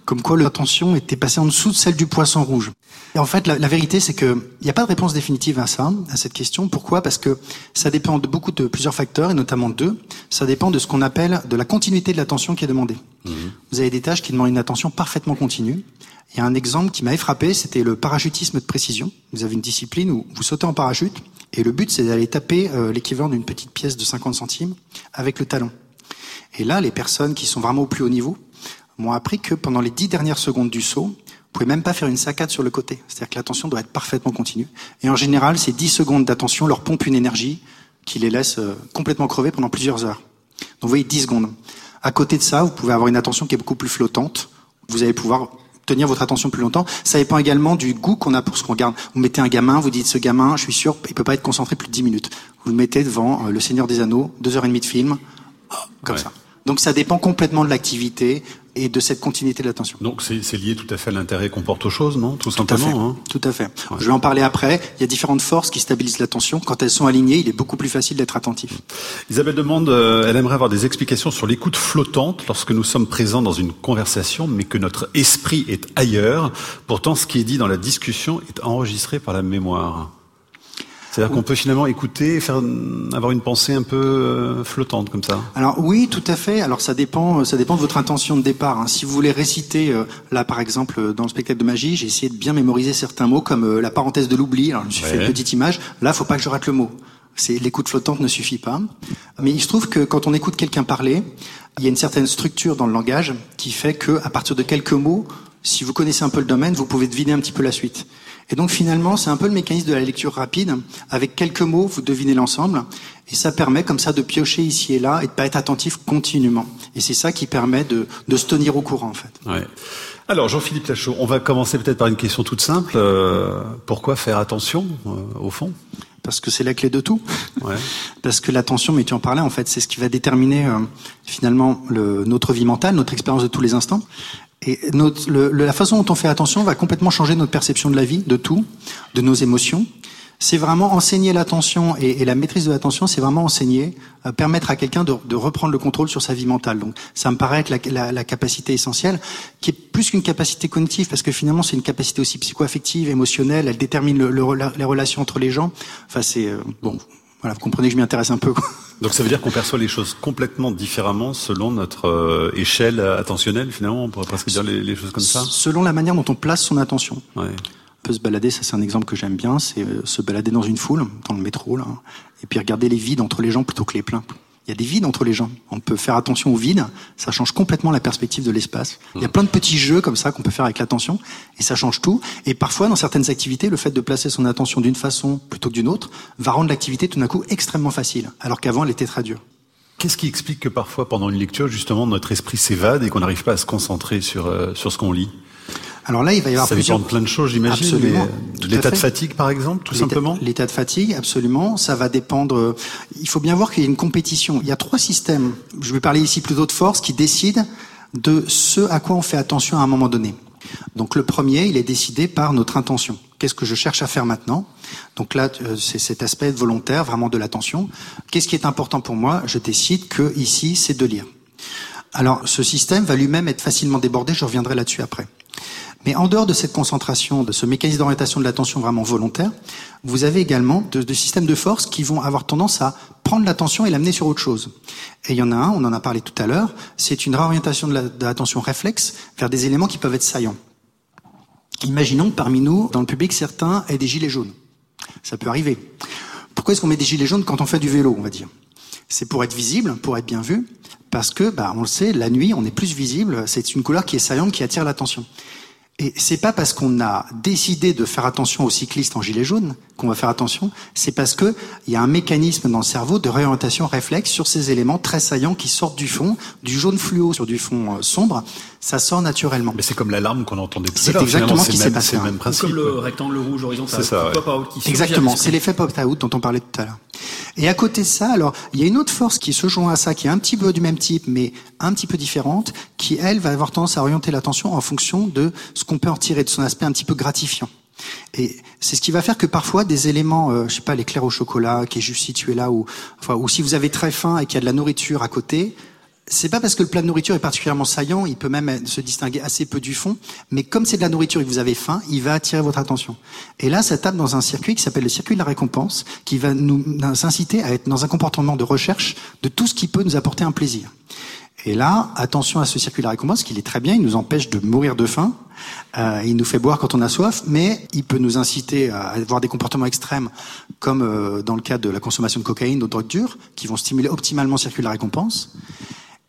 comme quoi l'attention était passée en dessous de celle du poisson rouge. Et en fait, la, vérité, c'est qu'il n'y a pas de réponse définitive à ça, à cette question. Pourquoi? Parce que ça dépend de beaucoup de plusieurs facteurs, et notamment deux. Ça dépend de ce qu'on appelle de la continuité de l'attention qui est demandée. Mmh. Vous avez des tâches qui demandent une attention parfaitement continue. Il y a un exemple qui m'avait frappé, c'était le parachutisme de précision. Vous avez une discipline où vous sautez en parachute, et le but, c'est d'aller taper euh, l'équivalent d'une petite pièce de 50 centimes avec le talon. Et là, les personnes qui sont vraiment au plus haut niveau m'ont appris que pendant les dix dernières secondes du saut, vous pouvez même pas faire une saccade sur le côté. C'est-à-dire que l'attention doit être parfaitement continue. Et en général, ces 10 secondes d'attention leur pompent une énergie qui les laisse euh, complètement crever pendant plusieurs heures. Donc vous voyez 10 secondes. À côté de ça, vous pouvez avoir une attention qui est beaucoup plus flottante. Vous allez pouvoir tenir votre attention plus longtemps. Ça dépend également du goût qu'on a pour ce qu'on regarde. Vous mettez un gamin, vous dites ce gamin, je suis sûr, il peut pas être concentré plus de 10 minutes. Vous le mettez devant euh, Le Seigneur des Anneaux, deux heures et demie de film, comme ça. Donc ça dépend complètement de l'activité et de cette continuité de l'attention. Donc c'est lié tout à fait à l'intérêt qu'on porte aux choses, non? Tout simplement. Tout à fait. Hein tout à fait. Je vais en parler après. Il y a différentes forces qui stabilisent l'attention. Quand elles sont alignées, il est beaucoup plus facile d'être attentif. Isabelle demande, euh, elle aimerait avoir des explications sur l'écoute flottante lorsque nous sommes présents dans une conversation, mais que notre esprit est ailleurs. Pourtant, ce qui est dit dans la discussion est enregistré par la mémoire. C'est-à-dire qu'on peut finalement écouter, faire, avoir une pensée un peu euh, flottante comme ça. Alors oui, tout à fait. Alors ça dépend, ça dépend de votre intention de départ. Hein. Si vous voulez réciter, euh, là par exemple dans le spectacle de magie, j'ai essayé de bien mémoriser certains mots comme euh, la parenthèse de l'oubli. Alors je me suis fait une petite image. Là, faut pas que je rate le mot. C'est l'écoute flottante ne suffit pas. Mais il se trouve que quand on écoute quelqu'un parler, il y a une certaine structure dans le langage qui fait que à partir de quelques mots, si vous connaissez un peu le domaine, vous pouvez deviner un petit peu la suite. Et donc finalement, c'est un peu le mécanisme de la lecture rapide. Avec quelques mots, vous devinez l'ensemble. Et ça permet comme ça de piocher ici et là et de pas être attentif continuellement. Et c'est ça qui permet de, de, se tenir au courant en fait. Ouais. Alors Jean-Philippe Lachaud, on va commencer peut-être par une question toute simple. Euh, pourquoi faire attention euh, au fond? Parce que c'est la clé de tout. Ouais. [LAUGHS] Parce que l'attention, mais tu en parlais, en fait, c'est ce qui va déterminer euh, finalement le, notre vie mentale, notre expérience de tous les instants. Et notre, le, la façon dont on fait attention va complètement changer notre perception de la vie, de tout, de nos émotions. C'est vraiment enseigner l'attention et, et, la maîtrise de l'attention, c'est vraiment enseigner, euh, permettre à quelqu'un de, de, reprendre le contrôle sur sa vie mentale. Donc, ça me paraît être la, la, la capacité essentielle, qui est plus qu'une capacité cognitive, parce que finalement, c'est une capacité aussi psycho-affective, émotionnelle. Elle détermine le, les relations entre les gens. Enfin, c'est euh, bon. Voilà, vous comprenez que je m'y intéresse un peu. Donc ça veut dire qu'on perçoit les choses complètement différemment selon notre euh, échelle attentionnelle, finalement, on pourrait presque dire les, les, choses comme ça? Selon la manière dont on place son attention. Ouais. On peut se balader, ça c'est un exemple que j'aime bien, c'est euh, se balader dans une foule, dans le métro, là, et puis regarder les vides entre les gens plutôt que les pleins. Il y a des vides entre les gens. On peut faire attention aux vides. Ça change complètement la perspective de l'espace. Il y a plein de petits jeux comme ça qu'on peut faire avec l'attention et ça change tout. Et parfois, dans certaines activités, le fait de placer son attention d'une façon plutôt que d'une autre va rendre l'activité tout d'un coup extrêmement facile, alors qu'avant, elle était très dure. Qu'est-ce qui explique que parfois, pendant une lecture, justement, notre esprit s'évade et qu'on n'arrive pas à se concentrer sur, euh, sur ce qu'on lit? Alors là, il va y avoir ça plusieurs... dépend de plein de choses, j'imagine. Absolument. L'état de fatigue, par exemple, tout simplement. L'état de fatigue, absolument. Ça va dépendre. Euh, il faut bien voir qu'il y a une compétition. Il y a trois systèmes. Je vais parler ici plutôt de force qui décident de ce à quoi on fait attention à un moment donné. Donc le premier, il est décidé par notre intention. Qu'est-ce que je cherche à faire maintenant? Donc là, euh, c'est cet aspect volontaire, vraiment de l'attention. Qu'est-ce qui est important pour moi? Je décide que ici, c'est de lire. Alors, ce système va lui-même être facilement débordé. Je reviendrai là-dessus après. Mais en dehors de cette concentration, de ce mécanisme d'orientation de l'attention vraiment volontaire, vous avez également de, de, systèmes de force qui vont avoir tendance à prendre l'attention et l'amener sur autre chose. Et il y en a un, on en a parlé tout à l'heure, c'est une réorientation de l'attention réflexe vers des éléments qui peuvent être saillants. Imaginons que parmi nous, dans le public, certains aient des gilets jaunes. Ça peut arriver. Pourquoi est-ce qu'on met des gilets jaunes quand on fait du vélo, on va dire? C'est pour être visible, pour être bien vu, parce que, bah, on le sait, la nuit, on est plus visible. C'est une couleur qui est saillante, qui attire l'attention. Et c'est pas parce qu'on a décidé de faire attention aux cyclistes en gilet jaune qu'on va faire attention, c'est parce que il y a un mécanisme dans le cerveau de réorientation réflexe sur ces éléments très saillants qui sortent du fond, du jaune fluo sur du fond euh, sombre, ça sort naturellement. Mais c'est comme l'alarme qu'on entendait tout à l'heure. C'est exactement ce qui s'est passé. C'est le même principe. Comme le rectangle rouge horizontal. C'est ça. Ouais. Exactement. C'est l'effet pop-out dont on parlait tout à l'heure. Et à côté de ça, alors, il y a une autre force qui se joint à ça, qui est un petit peu du même type, mais un petit peu différente, qui, elle, va avoir tendance à orienter l'attention en fonction de ce qu'on peut en tirer de son aspect un petit peu gratifiant. Et c'est ce qui va faire que parfois des éléments, euh, je sais pas, l'éclair au chocolat qui est juste situé là, ou, enfin, ou si vous avez très faim et qu'il y a de la nourriture à côté, c'est pas parce que le plat de nourriture est particulièrement saillant, il peut même se distinguer assez peu du fond, mais comme c'est de la nourriture et que vous avez faim, il va attirer votre attention. Et là, ça tape dans un circuit qui s'appelle le circuit de la récompense, qui va nous inciter à être dans un comportement de recherche de tout ce qui peut nous apporter un plaisir. Et là, attention à ce circuit de la récompense, qu'il est très bien, il nous empêche de mourir de faim, euh, il nous fait boire quand on a soif, mais il peut nous inciter à avoir des comportements extrêmes, comme euh, dans le cas de la consommation de cocaïne ou de drogue dure, qui vont stimuler optimalement le circuit de la récompense.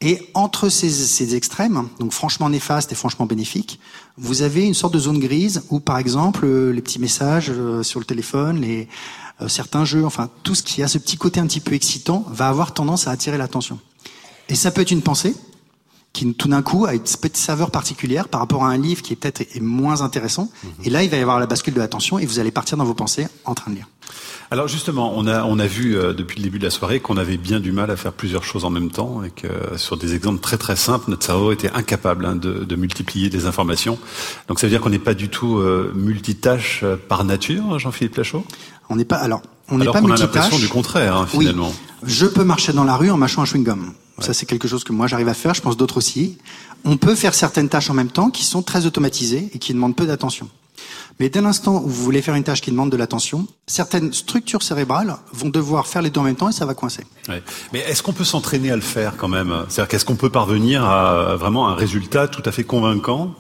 Et entre ces, ces, extrêmes, donc franchement néfastes et franchement bénéfiques, vous avez une sorte de zone grise où, par exemple, euh, les petits messages euh, sur le téléphone, les, euh, certains jeux, enfin tout ce qui a ce petit côté un petit peu excitant, va avoir tendance à attirer l'attention. Et ça peut être une pensée qui, tout d'un coup, a une petite saveur particulière par rapport à un livre qui est peut-être moins intéressant. Mhm. Et là, il va y avoir la bascule de l'attention et vous allez partir dans vos pensées en train de lire. Alors justement, on a on a vu euh, depuis le début de la soirée qu'on avait bien du mal à faire plusieurs choses en même temps et que sur des exemples très très simples, notre cerveau était incapable hein, de, de, multiplier des informations. Donc ça veut dire qu'on n'est pas du tout euh, multitâche euh, par nature, Jean-Philippe Lachaud? On n'est pas alors on n'est pas multitâche. On a l'impression du contraire hein, finalement. Oui, je peux marcher dans la rue en mâchant un chewing gum. Ça c'est quelque chose que moi j'arrive à faire, je pense d'autres aussi. On peut faire certaines tâches en même temps qui sont très automatisées et qui demandent peu d'attention. Mais dès l'instant où vous voulez faire une tâche qui demande de l'attention, certaines structures cérébrales vont devoir faire les deux en même temps et ça va coincer. Ouais. Mais est-ce qu'on peut s'entraîner à le faire quand même? C'est-à-dire qu'est-ce qu'on peut parvenir à vraiment un résultat tout à fait convaincant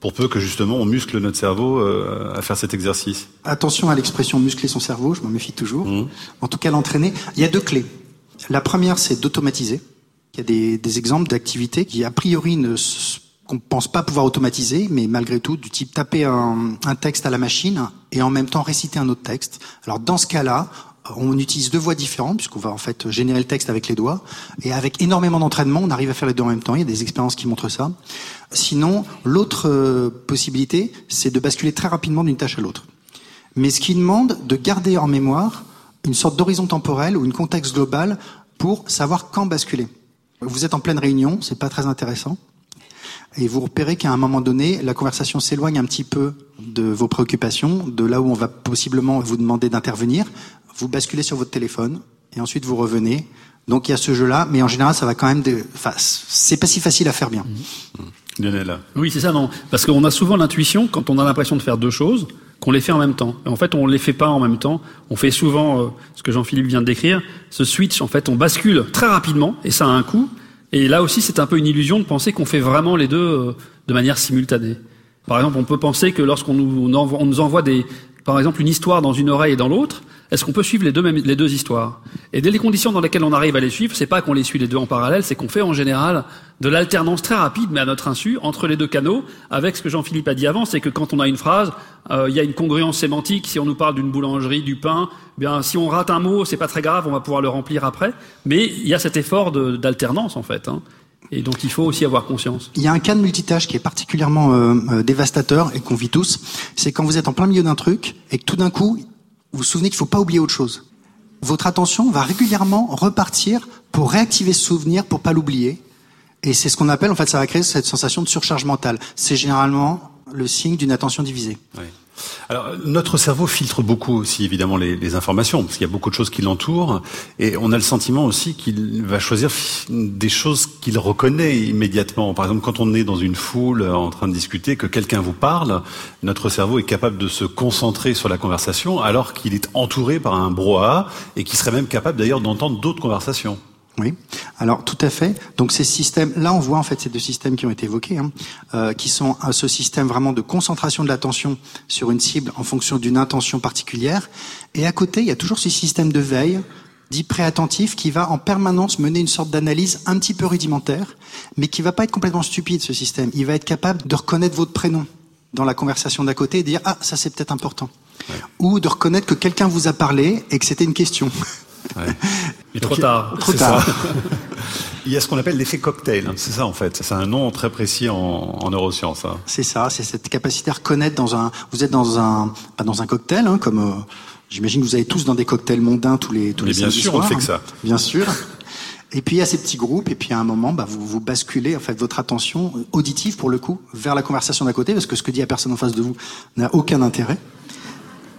pour peu que justement on muscle notre cerveau euh, à faire cet exercice? Attention à l'expression muscler son cerveau, je m'en méfie toujours. Mmh. En tout cas, l'entraîner. Il y a deux clés. La première, c'est d'automatiser. Il y a des, des exemples d'activités qui, a priori, ne qu'on pense pas pouvoir automatiser, mais malgré tout, du type taper un, texte à la machine et en même temps réciter un autre texte. Alors dans ce cas-là, on utilise deux voies différentes puisqu'on va en fait générer le texte avec les doigts et avec énormément d'entraînement, on arrive à faire les deux en même temps. Il y a des expériences qui montrent ça. Sinon, l'autre euh, possibilité, c'est de basculer très rapidement d'une tâche à l'autre. Mais ce qui demande de garder en mémoire une sorte d'horizon temporel ou une contexte global pour savoir quand basculer. Vous êtes en pleine réunion, c'est pas très intéressant et vous repérez qu'à un moment donné, la conversation s'éloigne un petit peu de vos préoccupations, de là où on va possiblement vous demander d'intervenir. Vous basculez sur votre téléphone et ensuite vous revenez. Donc il y a ce jeu-là, mais en général, ça va quand même. De... Enfin, c'est pas si facile à faire bien. Mmh. Lionel. Oui, c'est ça, non. Parce qu'on a souvent l'intuition, quand on a l'impression de faire deux choses, qu'on les fait en même temps. Et en fait, on les fait pas en même temps. On fait souvent euh, ce que Jean-Philippe vient de décrire. Ce switch, en fait, on bascule très rapidement, et ça a un coût. Et là aussi, c'est un peu une illusion de penser qu'on fait vraiment les deux euh, de manière simultanée. Par exemple, on peut penser que lorsqu'on nous, envoie, des, par exemple, une histoire dans une oreille et dans l'autre, est-ce qu'on peut suivre les deux, les deux histoires? Et dès les conditions dans lesquelles on arrive à les suivre, c'est pas qu'on les suit les deux en parallèle, c'est qu'on fait en général de l'alternance très rapide, mais à notre insu, entre les deux canaux, avec ce que Jean-Philippe a dit avant, c'est que quand on a une phrase, euh, il y a une congruence sémantique. Si on nous parle d'une boulangerie, du pain, eh bien si on rate un mot, c'est pas très grave, on va pouvoir le remplir après. Mais il y a cet effort d'alternance en fait. Hein et dont il faut aussi avoir conscience. Il y a un cas de multitâche qui est particulièrement euh, euh, dévastateur et qu'on vit tous, c'est quand vous êtes en plein milieu d'un truc et que tout d'un coup, vous vous souvenez qu'il faut pas oublier autre chose. Votre attention va régulièrement repartir pour réactiver ce souvenir, pour pas l'oublier. Et c'est ce qu'on appelle, en fait, ça va créer cette sensation de surcharge mentale. C'est généralement le signe d'une attention divisée. Oui. Alors, notre cerveau filtre beaucoup aussi, évidemment, les, informations, parce qu'il y a beaucoup de choses qui l'entourent, et on a le sentiment aussi qu'il va choisir des choses qu'il reconnaît immédiatement. Par exemple, quand on est dans une foule en train de discuter, que quelqu'un vous parle, notre cerveau est capable de se concentrer sur la conversation, alors qu'il est entouré par un brouhaha, et qui serait même capable d'ailleurs d'entendre d'autres conversations. Oui, alors tout à fait. Donc ces systèmes, là on voit en fait ces deux systèmes qui ont été évoqués, hein, euh, qui sont euh, ce système vraiment de concentration de l'attention sur une cible en fonction d'une intention particulière. Et à côté, il y a toujours ce système de veille, dit préattentif, qui va en permanence mener une sorte d'analyse un petit peu rudimentaire, mais qui va pas être complètement stupide ce système. Il va être capable de reconnaître votre prénom dans la conversation d'à côté et de dire ah ça c'est peut-être important, ouais. ou de reconnaître que quelqu'un vous a parlé et que c'était une question. Ouais. [LAUGHS] Mais trop tard. Trop tard. [LAUGHS] il y a ce qu'on appelle l'effet cocktail. C'est ça en fait. C'est un nom très précis en, en neurosciences. Hein. C'est ça. C'est cette capacité à reconnaître dans un. Vous êtes dans un pas dans un cocktail hein, comme. Euh, J'imagine que vous allez tous dans des cocktails mondains tous les tous Mais les bien sûr, soirs, on fait que ça. Bien sûr. Et puis il y a ces petits groupes, et puis à un moment, bah, vous, vous basculez en fait votre attention auditive pour le coup vers la conversation d'à côté, parce que ce que dit la personne en face de vous n'a aucun intérêt.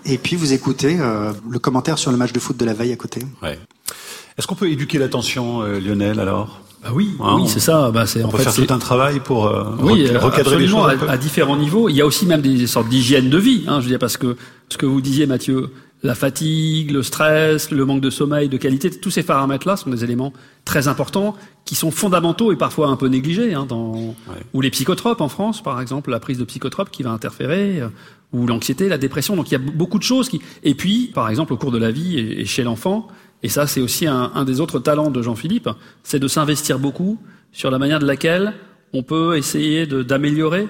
Et puis vous écoutez euh, le commentaire sur le match de foot de la veille à côté. Ouais. Est-ce qu'on peut éduquer l'attention, euh, Lionel, alors? Bah oui, Hein, oui, c'est ça. Bah, On en peut fait, faire tout un travail pour euh, Oui, euh, recadrer les choses à, à différents niveaux. Il y a aussi même des sortes d'hygiène de vie. Hein, je veux dire parce que ce que vous disiez, Mathieu, la fatigue, le stress, le manque de sommeil, de qualité, tous ces paramètres-là sont des éléments très importants qui sont fondamentaux et parfois un peu négligés. Hein, dans... Ou les psychotropes en France, par exemple, la prise de psychotropes qui va interférer, euh, ou l'anxiété, la dépression. Donc il y a beaucoup de choses qui. Et puis, par exemple, au cours de la vie et, et chez l'enfant, et ça c'est aussi un, des autres talents de Jean-Philippe, c'est de s'investir beaucoup sur la manière de laquelle on peut essayer d'améliorer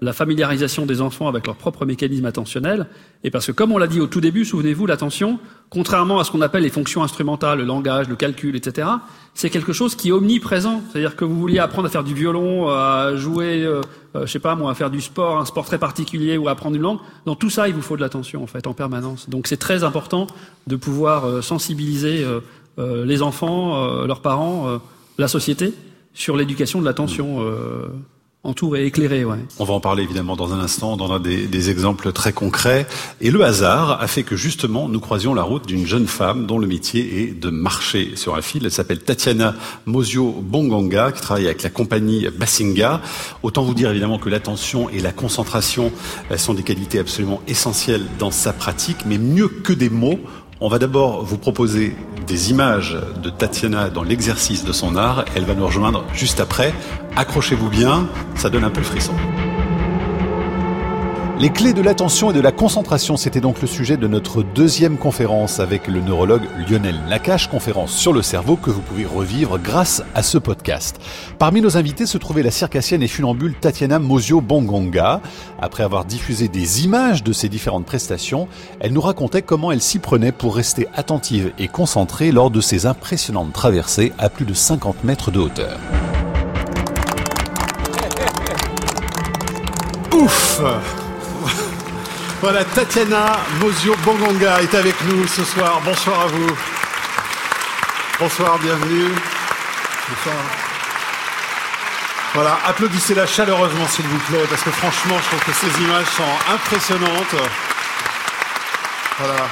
la familiarisation des enfants avec leur propre mécanisme attentionnel. Et parce que, comme on l'a dit au tout début, souvenez-vous, l'attention, contrairement à ce qu'on appelle les fonctions instrumentales, le langage, le calcul, etc., c'est quelque chose qui est omniprésent. C'est-à-dire que vous vouliez apprendre à faire du violon, à jouer, euh, euh, je sais pas moi, à faire du sport, un sport très particulier ou à apprendre une langue. Dans tout ça, il vous faut de l'attention, en fait, en permanence. Donc c'est très important de pouvoir euh, sensibiliser euh, euh, les enfants, leurs parents, la société sur l'éducation de l'attention ouais. On va en parler évidemment dans un instant, on donnera des, exemples très concrets. Et le hasard a fait que justement nous croisions la route d'une jeune femme dont le métier est de marcher sur un fil. Elle s'appelle Tatiana Mosio Bonganga, qui travaille avec la compagnie Bassinga. Autant vous dire évidemment que l'attention et la concentration euh, sont des qualités absolument essentielles dans sa pratique, mais mieux que des mots, on va d'abord vous proposer des images de Tatiana dans l'exercice de son art. Elle va nous rejoindre juste après. Accrochez-vous bien, ça donne un peu le frisson. Les clés de l'attention et de la concentration, c'était donc le sujet de notre deuxième conférence avec le neurologue Lionel Nakache, conférence sur le cerveau que vous pouvez revivre grâce à ce podcast. Parmi nos invités se trouvait la circassienne et funambule Tatiana Mosio Bongonga. Après avoir diffusé des images de ses différentes prestations, elle nous racontait comment elle s'y prenait pour rester attentive et concentrée lors de ses impressionnantes traversées à plus de 50 mètres de hauteur. Ouf Voilà, Tatiana Mosio Bongonga est avec nous ce soir. Bonsoir à vous. Bonsoir, bienvenue. Bonsoir. Voilà, applaudissez-la chaleureusement s'il vous plaît, parce que franchement, je trouve que ces images sont impressionnantes. Voilà.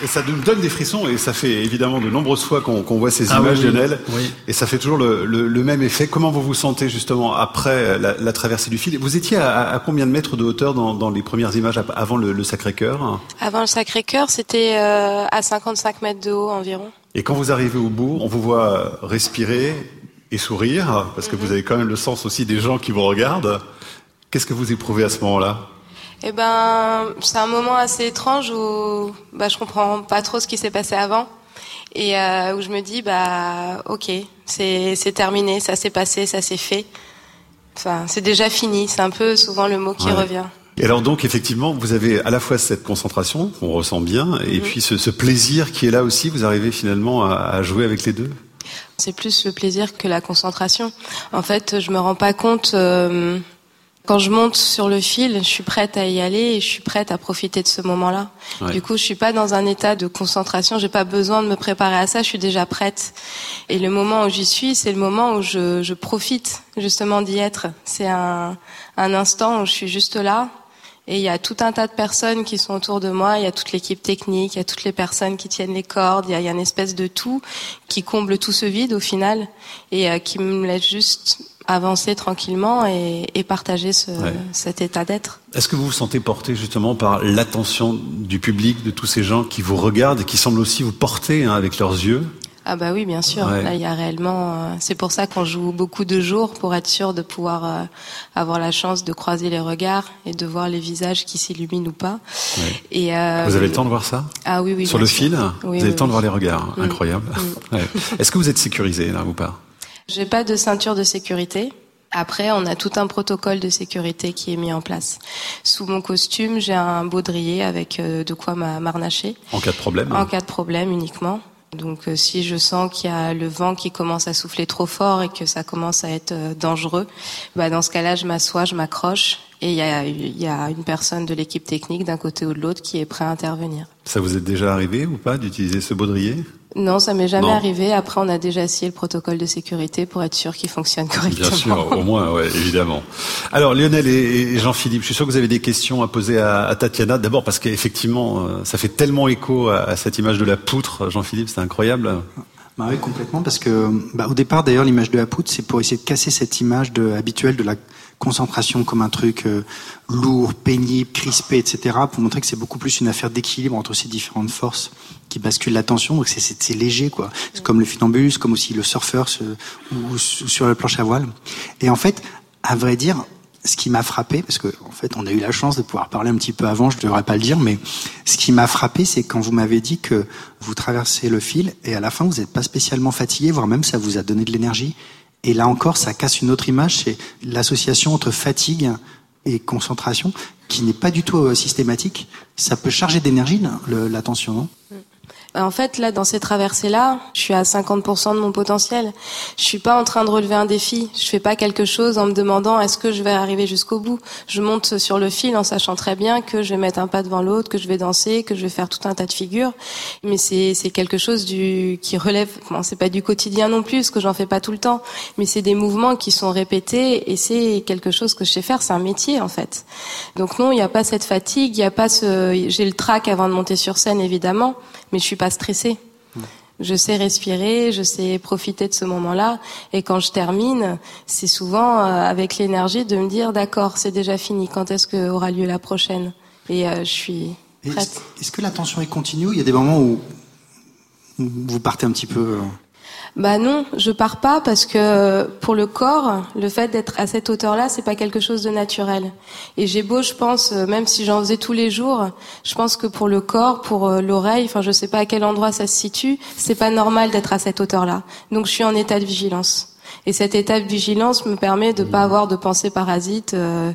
Et ça nous donne des frissons, et ça fait évidemment de nombreuses fois qu'on voit ces Ah images, oui. Lionel. Oui. Et ça fait toujours le, le- le même effet. Comment vous vous sentez justement après la, la traversée du fil? Vous étiez à, à combien de mètres de hauteur dans, dans les premières images avant le, le Sacré-Cœur? Avant le Sacré-Cœur, c'était euh, à 55 mètres de haut environ. Et quand vous arrivez au bout, on vous voit respirer et sourire, parce que Mhm. vous avez quand même le sens aussi des gens qui vous regardent. Qu'est-ce que vous éprouvez à ce moment-là? Eh ben, c'est un moment assez étrange où bah, je comprends pas trop ce qui s'est passé avant et euh, où je me dis bah ok, c'est c'est terminé, ça s'est passé, ça s'est fait. Enfin, c'est déjà fini. C'est un peu souvent le mot qui Ouais. revient. Et alors donc effectivement, vous avez à la fois cette concentration qu'on ressent bien, Mhm. et puis ce, ce plaisir qui est là aussi. Vous arrivez finalement à, à jouer avec les deux? C'est plus le plaisir que la concentration. En fait, je me rends pas compte. euh, quand je monte sur le fil, je suis prête à y aller et je suis prête à profiter de ce moment-là. Ouais. Du coup, je suis pas dans un état de concentration. J'ai pas besoin de me préparer à ça. Je suis déjà prête. Et le moment où j'y suis, c'est le moment où je, je profite justement d'y être. C'est un, un instant où je suis juste là. Et il y a tout un tas de personnes qui sont autour de moi. Il y a toute l'équipe technique, il y a toutes les personnes qui tiennent les cordes. Il y a, il y a une espèce de tout qui comble tout ce vide au final et euh, qui me laisse juste avancer tranquillement et, et partager ce, Ouais. cet état d'être. Est-ce que vous vous sentez porté justement par l'attention du public, de tous ces gens qui vous regardent et qui semblent aussi vous porter hein, avec leurs yeux? Ah bah oui, bien sûr. Ouais. Là, il y a réellement. euh, c'est pour ça qu'on joue beaucoup de jours pour être sûr de pouvoir euh, avoir la chance de croiser les regards et de voir les visages qui s'illuminent ou pas. Ouais. Et euh, Vous avez le temps de voir ça? Ah oui, oui. Sur le sûr. fil? Oui, Vous avez oui, le temps de voir les regards Mm. Incroyable. Ouais. Est-ce que vous êtes sécurisé là ou pas? J'ai pas de ceinture de sécurité. Après, on a tout un protocole de sécurité qui est mis en place. Sous mon costume, j'ai un baudrier avec euh, de quoi m'a- m'arnacher. En cas de problème En cas de problème uniquement. Donc euh, si je sens qu'il y a le vent qui commence à souffler trop fort et que ça commence à être euh, dangereux, bah dans ce cas-là, je m'assois, je m'accroche et il y a, il y a une personne de l'équipe technique d'un côté ou de l'autre qui est prêt à intervenir. Ça vous est déjà arrivé ou pas d'utiliser ce baudrier? Non, ça m'est jamais arrivé. Après, on a déjà essayé le protocole de sécurité pour être sûr qu'il fonctionne correctement. Bien sûr, au moins, ouais, évidemment. Alors, Lionel et Jean-Philippe, je suis sûr que vous avez des questions à poser à, Tatiana. D'abord parce qu'effectivement, euh, ça fait tellement écho à, cette image de la poutre, Jean-Philippe, c'est incroyable. Bah oui, complètement, parce que bah, au départ, d'ailleurs, l'image de la poutre, c'est pour essayer de casser cette image de, habituelle de la concentration comme un truc euh, lourd, pénible, crispé, etc., pour montrer que c'est beaucoup plus une affaire d'équilibre entre ces différentes forces qui basculent l'attention. Donc c'est léger, quoi. C'est comme le funambuliste, comme aussi le surfeur ou sur la planche à voile. Et en fait, à vrai dire, ce qui m'a frappé, parce que en fait, on a eu la chance de pouvoir parler un petit peu avant, je ne devrais pas le dire, mais ce qui m'a frappé, c'est quand vous m'avez dit que vous traversez le fil et à la fin, vous n'êtes pas spécialement fatigué, voire même ça vous a donné de l'énergie. Et là encore, ça casse une autre image, c'est l'association entre fatigue et concentration, qui n'est pas du tout euh, systématique. Ça peut charger d'énergie l'attention, non? Mm. En fait, là, dans ces traversées-là, je suis à 50% de mon potentiel. Je suis pas en train de relever un défi. Je fais pas quelque chose en me demandant est-ce que je vais arriver jusqu'au bout? Je monte sur le fil en sachant très bien que je vais mettre un pas devant l'autre, que je vais danser, que je vais faire tout un tas de figures. Mais c'est quelque chose du qui relève. Bon, c'est pas du quotidien non plus, parce que j'en fais pas tout le temps. Mais c'est des mouvements qui sont répétés et c'est quelque chose que je sais faire. C'est un métier en fait. Donc non, il n'y a pas cette fatigue, il y a pas ce. J'ai le trac avant de monter sur scène évidemment, mais je suis pas stressée. Je sais respirer, je sais profiter de ce moment-là. Et quand je termine, c'est souvent euh, avec l'énergie de me dire d'accord, c'est déjà fini. Quand est-ce que aura lieu la prochaine? Et euh, je suis prête. Est-ce que l'attention est continue? Il y a des moments où vous partez un petit peu. Bah non, je pars pas parce que pour le corps, le fait d'être à cette hauteur-là, c'est pas quelque chose de naturel. Et j'ai beau, je pense, euh, même si j'en faisais tous les jours, je pense que pour le corps, pour euh, l'oreille, enfin je sais pas à quel endroit ça se situe, c'est pas normal d'être à cette hauteur-là. Donc je suis en état de vigilance. Et cet état de vigilance me permet de pas avoir de pensées parasites. Euh,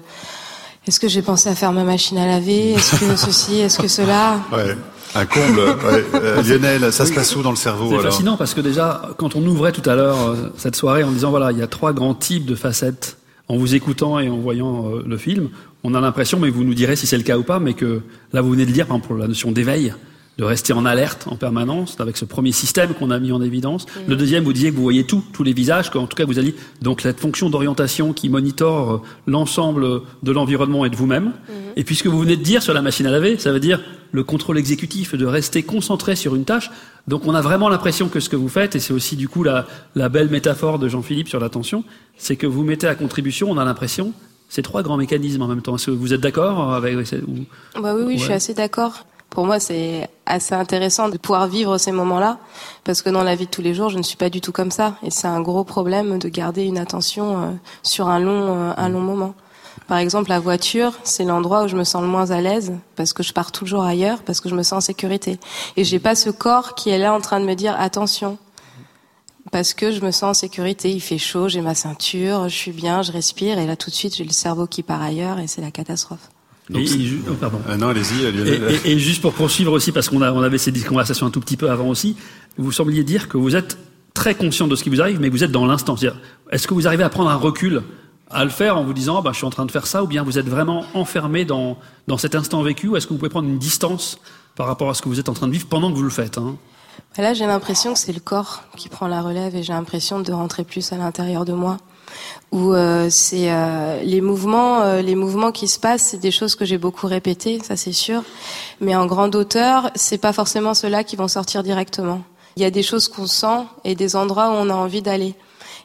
est-ce que j'ai pensé à faire ma machine à laver Est-ce que ceci Est-ce que cela? Ouais. Un comble. [LAUGHS] Ouais. Euh, Lionel, ça se passe où dans le cerveau C'est fascinant parce que déjà, quand on ouvrait tout à l'heure euh, cette soirée en disant voilà, il y a trois grands types de facettes. En vous écoutant et en voyant euh, le film, on a l'impression, mais vous nous direz si c'est le cas ou pas, mais que là vous venez de dire, par exemple, pour la notion d'éveil, de rester en alerte en permanence avec ce premier système qu'on a mis en évidence. Mm. Le deuxième, vous disiez que vous voyez tout, tous les visages, qu'en tout cas vous allez donc cette fonction d'orientation qui monitore euh, l'ensemble de l'environnement et de vous-même. Mm. Et puis ce que vous venez de dire sur la machine à laver, ça veut dire le contrôle exécutif, de rester concentré sur une tâche. Donc on a vraiment l'impression que ce que vous faites, et c'est aussi du coup la, la belle métaphore de Jean-Philippe sur l'attention, c'est que vous mettez à contribution, on a l'impression, ces trois grands mécanismes en même temps. Est-ce que vous êtes d'accord avec ou... bah oui, oui, je suis assez d'accord pour moi, c'est assez intéressant de pouvoir vivre ces moments-là, parce que dans la vie de tous les jours, je ne suis pas du tout comme ça, et c'est un gros problème de garder une attention euh, sur un long, euh, un long moment. Par exemple, la voiture, c'est l'endroit où je me sens le moins à l'aise, parce que je pars toujours ailleurs, parce que je me sens en sécurité, et j'ai pas ce corps qui est là en train de me dire attention, parce que je me sens en sécurité. Il fait chaud, j'ai ma ceinture, je suis bien, je respire, et là tout de suite, j'ai le cerveau qui part ailleurs, et c'est la catastrophe. Et, oh, pardon. Euh, non, allez-y, et, et, juste pour poursuivre aussi, parce qu'on on avait ces conversations un tout petit peu avant aussi, vous sembliez dire que vous êtes très conscient de ce qui vous arrive, mais vous êtes dans l'instant. Est-ce que vous arrivez à prendre un recul, à le faire en vous disant, ah, bah, je suis en train de faire ça, ou bien vous êtes vraiment enfermé dans, dans cet instant vécu, ou est-ce que vous pouvez prendre une distance par rapport à ce que vous êtes en train de vivre pendant que vous le faites hein? Là, j'ai l'impression que c'est le corps qui prend la relève, et j'ai l'impression de rentrer plus à l'intérieur de moi où euh, c'est euh, les mouvements, euh, les mouvements qui se passent, c'est des choses que j'ai beaucoup répétées, ça c'est sûr. Mais en grande hauteur, c'est pas forcément ceux-là qui vont sortir directement. Il y a des choses qu'on sent et des endroits où on a envie d'aller.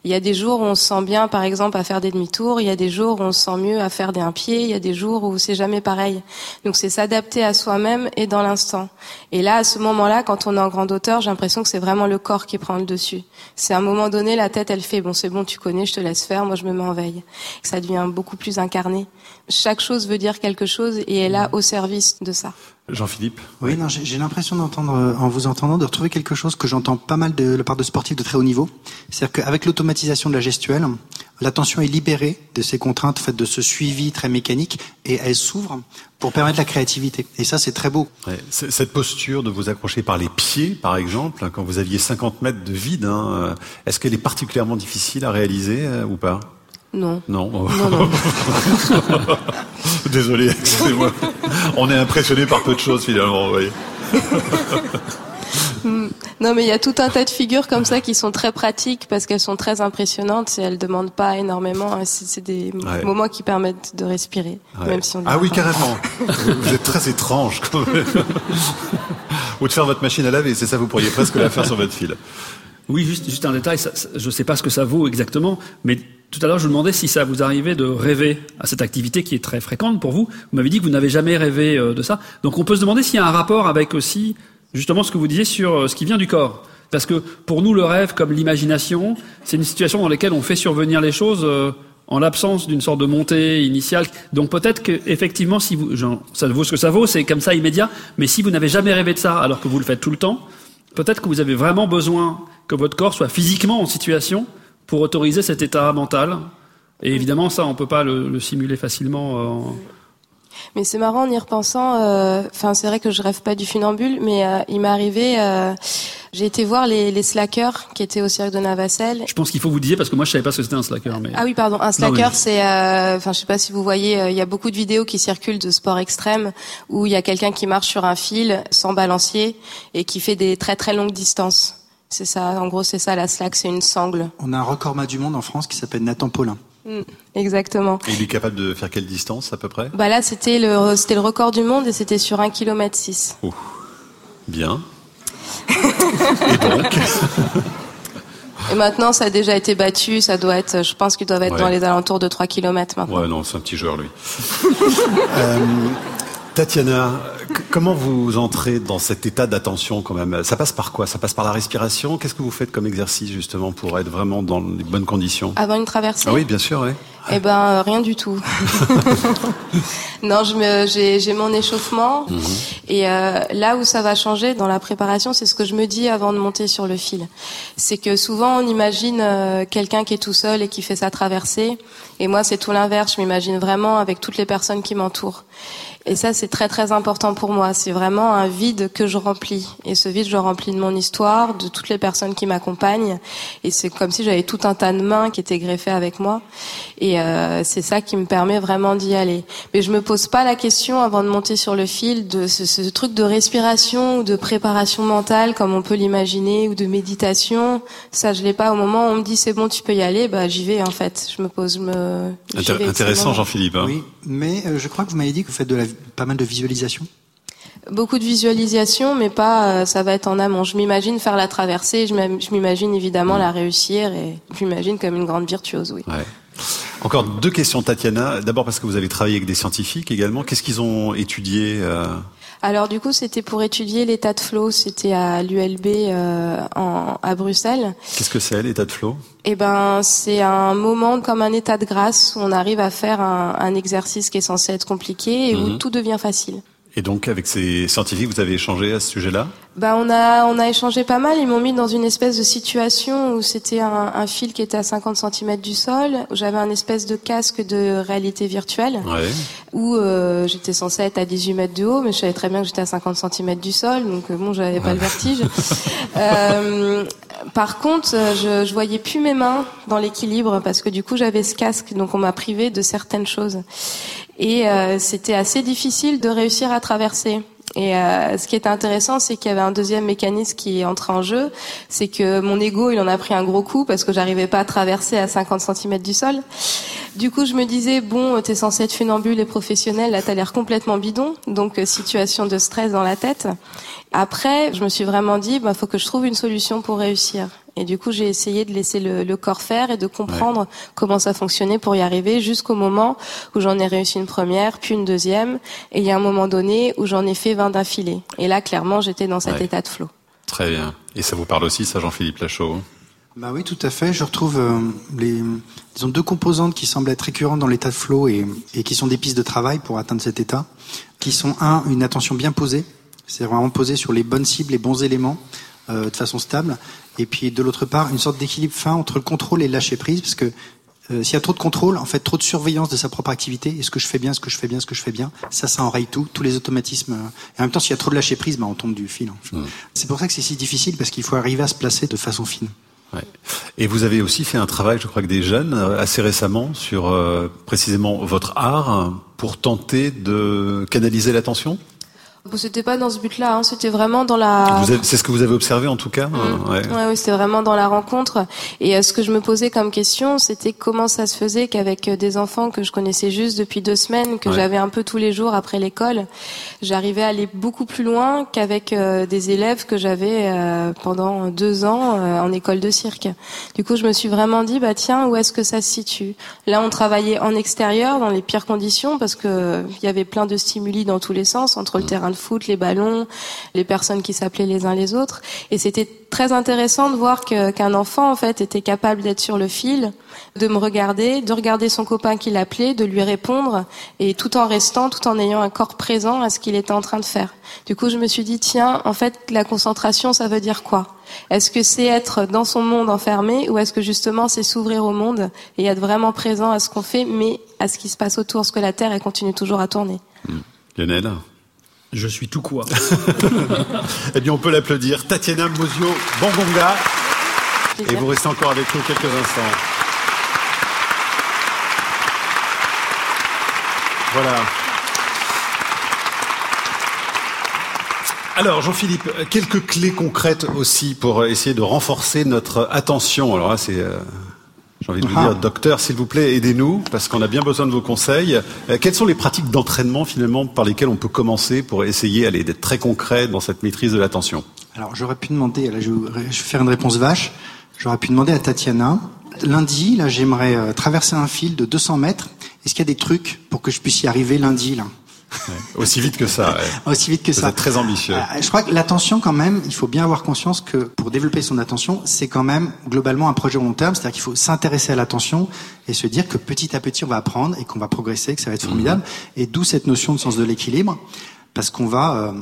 Il y a des jours où on se sent bien, par exemple, à faire des demi-tours. Il y a des jours où on se sent mieux à faire des un pied. Il y a des jours où c'est jamais pareil. Donc c'est s'adapter à soi-même et dans l'instant. Et là, à ce moment-là, quand on est en grande hauteur, j'ai l'impression que c'est vraiment le corps qui prend le dessus. C'est à un moment donné, la tête, elle fait bon, c'est bon, tu connais, je te laisse faire. Moi, je me mets en veille. Ça devient beaucoup plus incarné. Chaque chose veut dire quelque chose et est là au service de ça. Jean-Philippe Oui, non, j'ai l'impression d'entendre, euh, en vous entendant, de retrouver quelque chose que j'entends pas mal de la part de sportifs de très haut niveau. C'est-à-dire qu'avec l'automatisation de la gestuelle, l'attention est libérée de ces contraintes faites de ce suivi très mécanique et elle s'ouvre pour permettre la créativité. Et ça, c'est très beau. Ouais, cette posture de vous accrocher par les pieds, par exemple, hein, quand vous aviez 50 mètres de vide, hein, euh, est-ce qu'elle est particulièrement difficile à réaliser euh, ou pas? Non. [LAUGHS] Non. Désolé, excusez-moi. On est impressionné par peu de choses finalement, vous voyez. [LAUGHS] Non, mais il y a tout un tas de figures comme ça qui sont très pratiques parce qu'elles sont très impressionnantes et elles demandent pas énormément. C'est des moments qui permettent de respirer, même si on. Ah oui, carrément. vous êtes très étrange. Quand même. Ou de faire votre machine à laver, c'est ça. Vous pourriez presque la faire sur votre fil. Oui, juste, juste un détail. je ne sais pas ce que ça vaut exactement, mais tout à l'heure, je vous demandais si ça vous arrivait de rêver à cette activité qui est très fréquente pour vous. Vous m'avez dit que vous n'avez jamais rêvé euh, de ça. Donc, on peut se demander s'il y a un rapport avec aussi justement ce que vous disiez sur euh, ce qui vient du corps. Parce que pour nous, le rêve, comme l'imagination, c'est une situation dans laquelle on fait survenir les choses euh, en l'absence d'une sorte de montée initiale. Donc peut-être que effectivement, si vous, genre, ça vaut ce que ça vaut, c'est comme ça immédiat. Mais si vous n'avez jamais rêvé de ça, alors que vous le faites tout le temps, peut-être que vous avez vraiment besoin que votre corps soit physiquement en situation pour autoriser cet état mental. Et évidemment, ça, on peut pas le, le simuler facilement. Euh, mais c'est marrant en y repensant. Euh, enfin, c'est vrai que je rêve pas du funambule, mais euh, il m'est arrivé. Euh, j'ai été voir les, les slackers qui étaient au cirque de Navacelle. Je pense qu'il faut vous dire parce que moi je savais pas ce que c'était un slacker. Mais... Ah oui, pardon. Un slacker, c'est. Enfin, je sais pas si vous voyez. Il y a beaucoup de vidéos qui circulent de sport extrême où il y a quelqu'un qui marche sur un fil sans balancier et qui fait des très très longues distances. C'est ça. En gros, c'est ça la slack. C'est une sangle. On a un record du monde en France qui s'appelle Nathan Paulin. Mm, exactement. Et il est capable de faire quelle distance à peu près? Bah là, c'était le, c'était le record du monde et c'était sur 1 km 6. Bien. [LAUGHS] et donc? Et maintenant, ça a déjà été battu. Ça doit être, je pense qu'il doit être dans les alentours de 3 km maintenant. Ouais, non, c'est un petit joueur, lui. [LAUGHS] [LAUGHS] euh, Tatiana, comment vous entrez dans cet état d'attention quand même? Ça passe par quoi? Ça passe par la respiration? Qu'est-ce que vous faites comme exercice justement pour être vraiment dans les bonnes conditions? Avant une traversée? Ah Oui, bien sûr, oui. Eh ben, euh, rien du tout. [LAUGHS] non, j'ai mon échauffement. Mhm. Et euh, là où ça va changer dans la préparation, c'est ce que je me dis avant de monter sur le fil. C'est que souvent, on imagine euh, quelqu'un qui est tout seul et qui fait sa traversée. Et moi, c'est tout l'inverse. Je m'imagine vraiment avec toutes les personnes qui m'entourent. Et ça, c'est très très important pour moi. C'est vraiment un vide que je remplis. Et ce vide, je le remplis de mon histoire, de toutes les personnes qui m'accompagnent. Et c'est comme si j'avais tout un tas de mains qui étaient greffées avec moi. Et euh, c'est ça qui me permet vraiment d'y aller. Mais je me pose pas la question avant de monter sur le fil de ce, ce truc de respiration ou de préparation mentale comme on peut l'imaginer ou de méditation. Ça, je l'ai pas au moment où on me dit c'est bon, tu peux y aller. Bah, j'y vais en fait. Je me pose, me. intéressant, Jean-Philippe. Hein. Oui, mais euh, je crois que vous m'avez dit que vous faites de la pas mal de visualisation Beaucoup de visualisation, mais pas. Euh, ça va être en amont. Je m'imagine faire la traversée. Je m'imagine évidemment mm. la réussir et je m'imagine comme une grande virtuose. Oui. Ouais. Encore deux questions, Tatiana. D'abord parce que vous avez travaillé avec des scientifiques également. Qu'est-ce qu'ils ont étudié euh... Alors du coup, c'était pour étudier l'état de flow. C'était à l'ULB euh, à Bruxelles. Qu'est-ce que c'est l'état de flow? Eh ben, c'est un moment comme un état de grâce où on arrive à faire un, un exercice qui est censé être compliqué et où mhm. tout devient facile. Et donc, avec ces scientifiques, vous avez échangé à ce sujet-là? Bah, on a on a échangé pas mal. Ils m'ont mis dans une espèce de situation où c'était un, un, fil qui était à 50 cm du sol, où j'avais un espèce de casque de réalité virtuelle, ouais. où euh, j'étais censée être à 18 mètres de haut, mais je savais très bien que j'étais à 50 cm du sol, donc euh, bon, j'avais pas le vertige. [LAUGHS] euh, par contre, je, je voyais plus mes mains dans l'équilibre parce que du coup j'avais ce casque, donc on m'a privé de certaines choses. Et euh, c'était assez difficile de réussir à traverser. Et euh, ce qui était intéressant, c'est qu'il y avait un deuxième mécanisme qui est entré en jeu, c'est que mon ego, il en a pris un gros coup parce que j'arrivais pas à traverser à 50 cm du sol. Du coup, je me disais bon, t'es censé être funambule et professionnel, là t'as l'air complètement bidon, donc euh, situation de stress dans la tête. Après, je me suis vraiment dit, bah faut que je trouve une solution pour réussir. Et du coup, j'ai essayé de laisser le, corps faire et de comprendre comment ça fonctionnait pour y arriver jusqu'au moment où j'en ai réussi une première, puis une deuxième. Et il y a un moment donné où j'en ai fait 20 d'affilée. Et là, clairement, j'étais dans cet état de flow. Très bien. Et ça vous parle aussi, ça, Jean-Philippe Lachaud hein? Bah oui, tout à fait. Je retrouve euh, les disons deux composantes qui semblent être récurrentes dans l'état de flow et, et qui sont des pistes de travail pour atteindre cet état, qui sont un une attention bien posée, c'est vraiment posé sur les bonnes cibles, les bons éléments, euh, de façon stable. Et puis de l'autre part, une sorte d'équilibre fin entre le contrôle et le lâcher prise, parce que euh, s'il y a trop de contrôle, en fait, trop de surveillance de sa propre activité, est-ce que je fais bien, ce que je fais bien, ce que je fais bien, ça, ça enraye tout, tous les automatismes. Euh, et en même temps, s'il y a trop de lâcher prise, bah, on tombe du fil. C'est pour ça que c'est si difficile, parce qu'il faut arriver à se placer de façon fine. Ouais. Et vous avez aussi fait un travail, je crois que des jeunes, assez récemment, sur précisément votre art, pour tenter de canaliser l'attention? C'était pas dans ce but-là, hein. c'était vraiment dans la. C'est ce que vous avez observé en tout cas. Mmh. Ouais. ouais. oui, c'était vraiment dans la rencontre. Et euh, ce que je me posais comme question, c'était comment ça se faisait qu'avec euh, des enfants que je connaissais juste depuis deux semaines, que j'avais un peu tous les jours après l'école, j'arrivais à aller beaucoup plus loin qu'avec euh, des élèves que j'avais pendant deux ans en école de cirque. Du coup, je me suis vraiment dit, bah tiens, où est-ce que ça se situe? Là, on travaillait en extérieur, dans les pires conditions, parce que il y avait plein de stimuli dans tous les sens, entre le mmh. De foot, les ballons, les personnes qui s'appelaient les uns les autres. Et c'était très intéressant de voir qu'un enfant en fait était capable d'être sur le fil, de me regarder, de regarder son copain qui l'appelait, de lui répondre, et tout en restant, tout en ayant un corps présent à ce qu'il était en train de faire. Du coup, je me suis dit tiens, en fait, la concentration, ça veut dire quoi? Est-ce que c'est être dans son monde enfermé, ou est-ce que justement c'est s'ouvrir au monde et être vraiment présent à ce qu'on fait, mais à ce qui se passe autour, ce que la Terre elle continue toujours à tourner? Lionel? Je suis tout quoi. [LAUGHS] eh bien, on peut l'applaudir. Tatiana Mosio Bongonga. Et vous restez encore avec nous quelques instants. Voilà. Alors, Jean-Philippe, quelques clés concrètes aussi pour essayer de renforcer notre attention. Alors là, c'est euh, j'ai envie de vous dire, docteur, s'il vous plaît, aidez-nous, parce qu'on a bien besoin de vos conseils. Euh, quelles sont les pratiques d'entraînement, finalement, par lesquelles on peut commencer pour essayer d'être très concret dans cette maîtrise de l'attention? Alors, j'aurais pu demander, là, je vais faire une réponse vache, j'aurais pu demander à Tatiana, lundi, là, j'aimerais euh, traverser un fil de 200 mètres. Est-ce qu'il y a des trucs pour que je puisse y arriver lundi, là? Aussi vite que ça. [LAUGHS] Aussi vite que ça. C'est très ambitieux. Euh, je crois que l'attention, quand même, il faut bien avoir conscience que pour développer son attention, c'est quand même globalement un projet long terme. C'est-à-dire qu'il faut s'intéresser à l'attention et se dire que petit à petit, on va apprendre et qu'on va progresser, que ça va être formidable. Mhm. Et d'où cette notion de sens de l'équilibre, parce qu'on va, euh,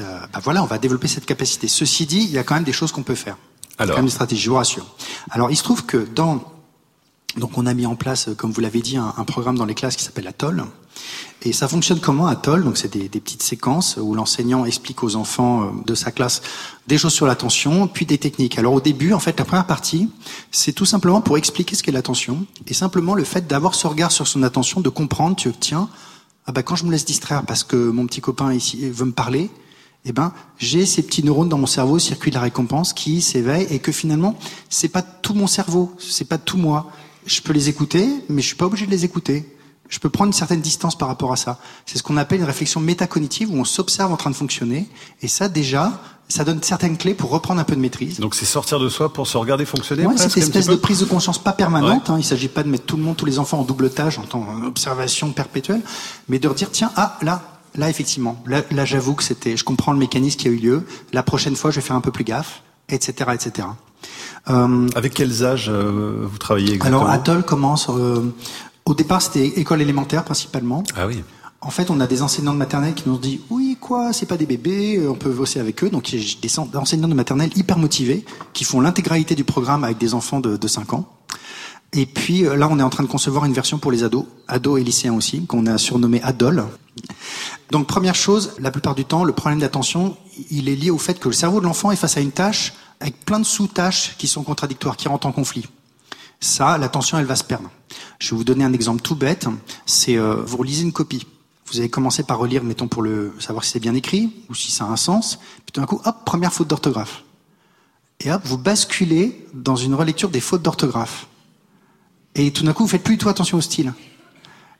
euh, bah voilà, on va développer cette capacité. Ceci dit, il y a quand même des choses qu'on peut faire. Alors, quand même des stratégies, je vous rassure. Alors, il se trouve que dans donc on a mis en place, comme vous l'avez dit, un, un, programme dans les classes qui s'appelle Atoll. Et ça fonctionne comment Atoll? Donc c'est des, des, petites séquences où l'enseignant explique aux enfants euh, de sa classe des choses sur l'attention, puis des techniques. Alors au début, en fait, la première partie, c'est tout simplement pour expliquer ce qu'est l'attention et simplement le fait d'avoir ce regard sur son attention, de comprendre que tiens, ah bah quand je me laisse distraire parce que mon petit copain ici veut me parler, eh ben, j'ai ces petits neurones dans mon cerveau, circuit de la récompense, qui s'éveillent et que finalement, c'est pas tout mon cerveau, c'est pas tout moi. Je peux les écouter, mais je suis pas obligé de les écouter je peux prendre une certaine distance par rapport à ça. C'est ce qu'on appelle une réflexion métacognitive où on s'observe en train de fonctionner. Et ça, déjà, ça donne certaines clés pour reprendre un peu de maîtrise. Donc c'est sortir de soi pour se regarder fonctionner. Ouais, cette espèce de prise de conscience pas permanente. Hein, il s'agit pas de mettre tout le monde, tous les enfants en double tâche, en tant observation perpétuelle, mais de redire tiens, ah là, là effectivement, là, là j'avoue que c'était, je comprends le mécanisme qui a eu lieu. La prochaine fois, je vais faire un peu plus gaffe, etc., etc. Euh, Avec quels âges euh, vous travaillez exactement Alors Atoll commence euh, au départ, c'était école élémentaire principalement. Ah oui. En fait, on a des enseignants de maternelle qui nous ont dit oui quoi, c'est pas des bébés, on peut bosser avec eux. Donc il y a des enseignants de maternelle hyper motivés qui font l'intégralité du programme avec des enfants de, de 5 ans. Et puis là, on est en train de concevoir une version pour les ados, ados et lycéens aussi, qu'on a surnommé Adol. Donc première chose, la plupart du temps, le problème d'attention, il est lié au fait que le cerveau de l'enfant est face à une tâche avec plein de sous-tâches qui sont contradictoires, qui rentrent en conflit ça, l'attention, elle va se perdre. Je vais vous donner un exemple tout bête. C'est euh, vous relisez une copie. Vous avez commencé par relire, mettons pour le savoir si c'est bien écrit ou si ça a un sens. Puis tout d'un coup, hop, première faute d'orthographe. Et hop, vous basculez dans une relecture des fautes d'orthographe. Et tout d'un coup, vous faites plus du tout attention au style.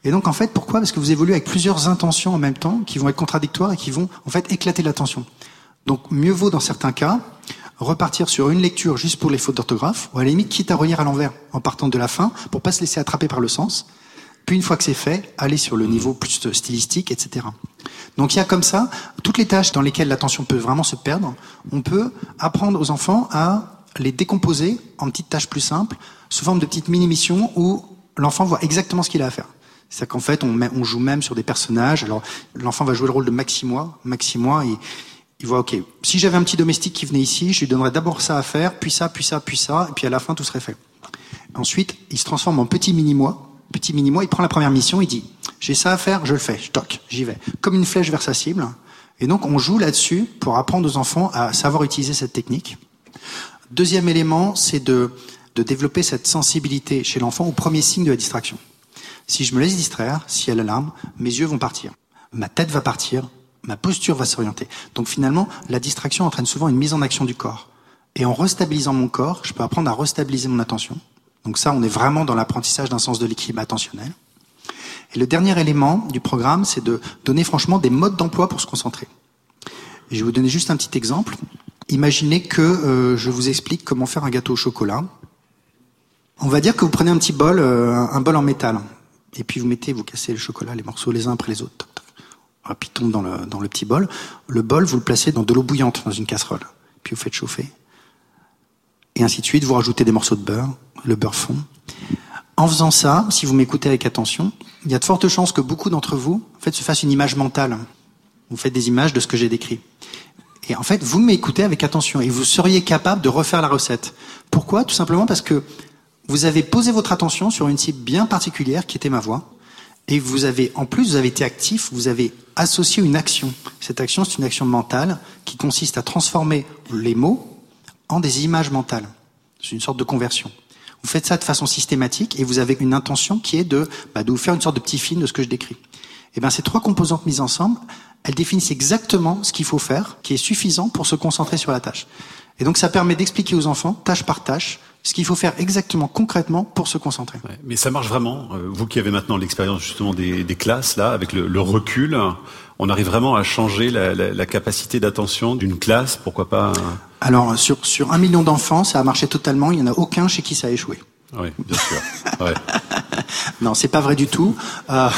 Et donc, en fait, pourquoi? Parce que vous évoluez avec plusieurs intentions en même temps, qui vont être contradictoires et qui vont, en fait, éclater l'attention. Donc, mieux vaut, dans certains cas, repartir sur une lecture juste pour les fautes d'orthographe, ou à la limite quitte à relire à l'envers en partant de la fin pour pas se laisser attraper par le sens. Puis une fois que c'est fait, aller sur le niveau plus stylistique, etc. Donc il y a comme ça toutes les tâches dans lesquelles l'attention peut vraiment se perdre. On peut apprendre aux enfants à les décomposer en petites tâches plus simples, sous forme de petites mini-missions où l'enfant voit exactement ce qu'il a à faire. C'est-à-dire qu'en fait, on, on, joue même sur des personnages. Alors, l'enfant va jouer le rôle de Maximois. Maximois, il, il voit, ok, si j'avais un petit domestique qui venait ici, je lui donnerais d'abord ça à faire, puis ça, puis ça, puis ça, et puis à la fin, tout serait fait. Ensuite, il se transforme en petit mini-moi. Petit mini-moi, il prend la première mission, il dit, j'ai ça à faire, je le fais, je toque, j'y vais. Comme une flèche vers sa cible. Et donc, on joue là-dessus pour apprendre aux enfants à savoir utiliser cette technique. Deuxième élément, c'est de, de développer cette sensibilité chez l'enfant au premier signe de la distraction. Si je me laisse distraire, si elle alarme, mes yeux vont partir. Ma tête va partir, Ma posture va s'orienter. Donc finalement, la distraction entraîne souvent une mise en action du corps. Et en restabilisant mon corps, je peux apprendre à restabiliser mon attention. Donc ça, on est vraiment dans l'apprentissage d'un sens de l'équilibre attentionnel. Et le dernier élément du programme, c'est de donner franchement des modes d'emploi pour se concentrer. je vais vous donner juste un petit exemple. Imaginez que euh, je vous explique comment faire un gâteau au chocolat. On va dire que vous prenez un petit bol, euh, un bol en métal, et puis vous mettez, vous cassez le chocolat, les morceaux les uns après les autres. Puis tombe dans le, dans le petit bol. Le bol, vous le placez dans de l'eau bouillante, dans une casserole. Puis vous faites chauffer. Et ainsi de suite, vous rajoutez des morceaux de beurre, le beurre fond. En faisant ça, si vous m'écoutez avec attention, il y a de fortes chances que beaucoup d'entre vous, en fait, se fassent une image mentale. Vous faites des images de ce que j'ai décrit. Et en fait, vous m'écoutez avec attention et vous seriez capable de refaire la recette. Pourquoi? Tout simplement parce que vous avez posé votre attention sur une cible bien particulière qui était ma voix. Et vous avez, en plus, vous avez été actif, vous avez associé une action. Cette action, c'est une action mentale qui consiste à transformer les mots en des images mentales. C'est une sorte de conversion. Vous faites ça de façon systématique et vous avez une intention qui est de, bah, de vous faire une sorte de petit film de ce que je décris. Et eh bien ces trois composantes mises ensemble, elles définissent exactement ce qu'il faut faire, qui est suffisant pour se concentrer sur la tâche. Et donc ça permet d'expliquer aux enfants, tâche par tâche, ce qu'il faut faire exactement, concrètement, pour se concentrer. mais ça marche vraiment. Euh, vous qui avez maintenant l'expérience justement des, des, classes, là, avec le, le, recul, on arrive vraiment à changer la, la, la capacité d'attention d'une classe, pourquoi pas Alors, sur, sur un million d'enfants, ça a marché totalement, il n'y en a aucun chez qui ça a échoué. Oui, bien sûr. Ouais. [LAUGHS] non, c'est pas vrai du tout. Euh,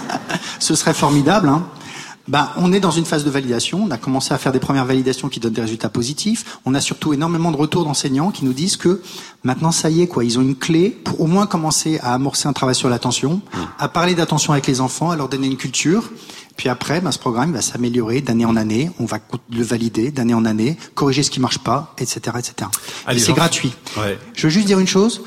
[LAUGHS] ce serait formidable. Hein. Ben, on est dans une phase de validation. On a commencé à faire des premières validations qui donnent des résultats positifs. On a surtout énormément de retours d'enseignants qui nous disent que maintenant, ça y est, quoi. Ils ont une clé pour au moins commencer à amorcer un travail sur l'attention, à parler d'attention avec les enfants, à leur donner une culture. Puis après, ben, ce programme va s'améliorer d'année en année. On va le valider d'année en année, corriger ce qui marche pas, etc., etc. Et c'est gratuit. Ouais. Je veux juste dire une chose.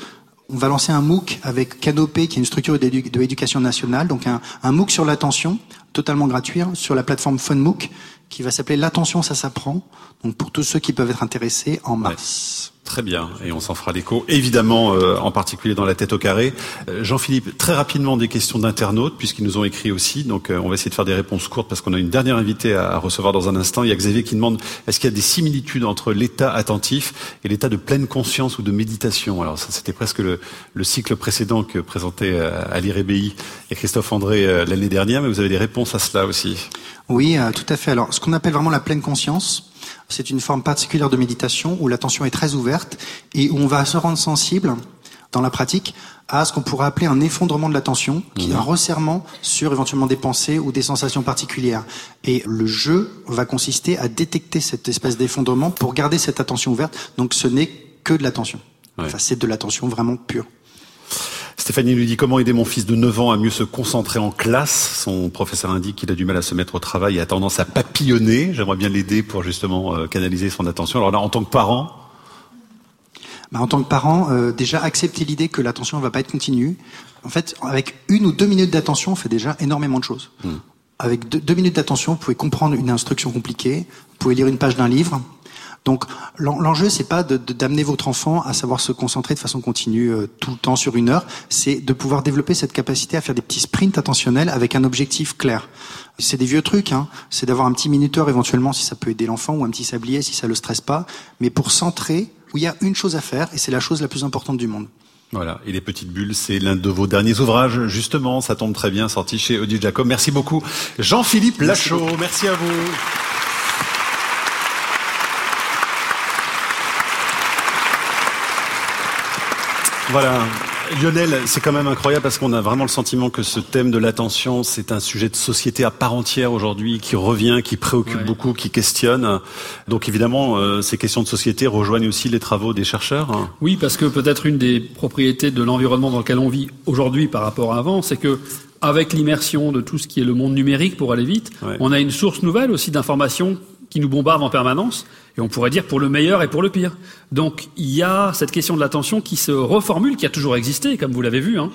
On va lancer un MOOC avec Canopé, qui est une structure de l'éducation nationale, donc un, un MOOC sur l'attention, totalement gratuit, hein, sur la plateforme FunMOOC, qui va s'appeler L'attention, ça s'apprend. Donc pour tous ceux qui peuvent être intéressés, en mars. Très bien, et on s'en fera l'écho, évidemment, euh, en particulier dans la tête au carré. Euh, Jean-Philippe, très rapidement des questions d'internautes, puisqu'ils nous ont écrit aussi, donc euh, on va essayer de faire des réponses courtes, parce qu'on a une dernière invitée à, recevoir dans un instant. Il y a Xavier qui demande, est-ce qu'il y a des similitudes entre l'état attentif et l'état de pleine conscience ou de méditation? Alors ça, c'était presque le, le, cycle précédent que présentait Ali Rébéi et Christophe André l'année dernière, mais vous avez des réponses à cela aussi. Oui, tout à fait. Alors, ce qu'on appelle vraiment la pleine conscience, c'est une forme particulière de méditation où l'attention est très ouverte et où on va se rendre sensible dans la pratique à ce qu'on pourrait appeler un effondrement de l'attention, qui est un resserrement sur éventuellement des pensées ou des sensations particulières. Et le jeu va consister à détecter cette espèce d'effondrement pour garder cette attention ouverte. Donc ce n'est que de l'attention. Ouais. Enfin, c'est de l'attention vraiment pure. Stéphanie nous dit comment aider mon fils de 9 ans à mieux se concentrer en classe? Son professeur indique qu'il a du mal à se mettre au travail et a tendance à papillonner. J'aimerais bien l'aider pour justement euh, canaliser son attention. Alors là, en tant que parent, bah, en tant que parent, euh, déjà accepter l'idée que l'attention ne va pas être continue. En fait, avec une ou deux minutes d'attention, on fait déjà énormément de choses. Hmm. Avec deux, deux minutes d'attention, vous pouvez comprendre une instruction compliquée, vous pouvez lire une page d'un livre, donc l'enjeu, c'est pas d'amener de, votre enfant à savoir se concentrer de façon continue euh, tout le temps sur une heure, c'est de pouvoir développer cette capacité à faire des petits sprints attentionnels avec un objectif clair. C'est des vieux trucs, hein. c'est d'avoir un petit minuteur éventuellement si ça peut aider l'enfant ou un petit sablier si ça le stresse pas, mais pour centrer où il y a une chose à faire et c'est la chose la plus importante du monde. Voilà, et les petites bulles, c'est l'un de vos derniers ouvrages, justement, ça tombe très bien, sorti chez Audi Jacob. Merci beaucoup. Jean-Philippe Lachaud, merci, merci à vous. Voilà. Lionel, c'est quand même incroyable parce qu'on a vraiment le sentiment que ce thème de l'attention, c'est un sujet de société à part entière aujourd'hui, qui revient, qui préoccupe ouais. beaucoup, qui questionne. Donc évidemment, euh, ces questions de société rejoignent aussi les travaux des chercheurs. Oui, parce que peut-être une des propriétés de l'environnement dans lequel on vit aujourd'hui par rapport à avant, c'est que avec l'immersion de tout ce qui est le monde numérique, pour aller vite, ouais. on a une source nouvelle aussi d'informations qui nous bombarde en permanence, et on pourrait dire pour le meilleur et pour le pire. Donc il y a cette question de l'attention qui se reformule, qui a toujours existé, comme vous l'avez vu, hein,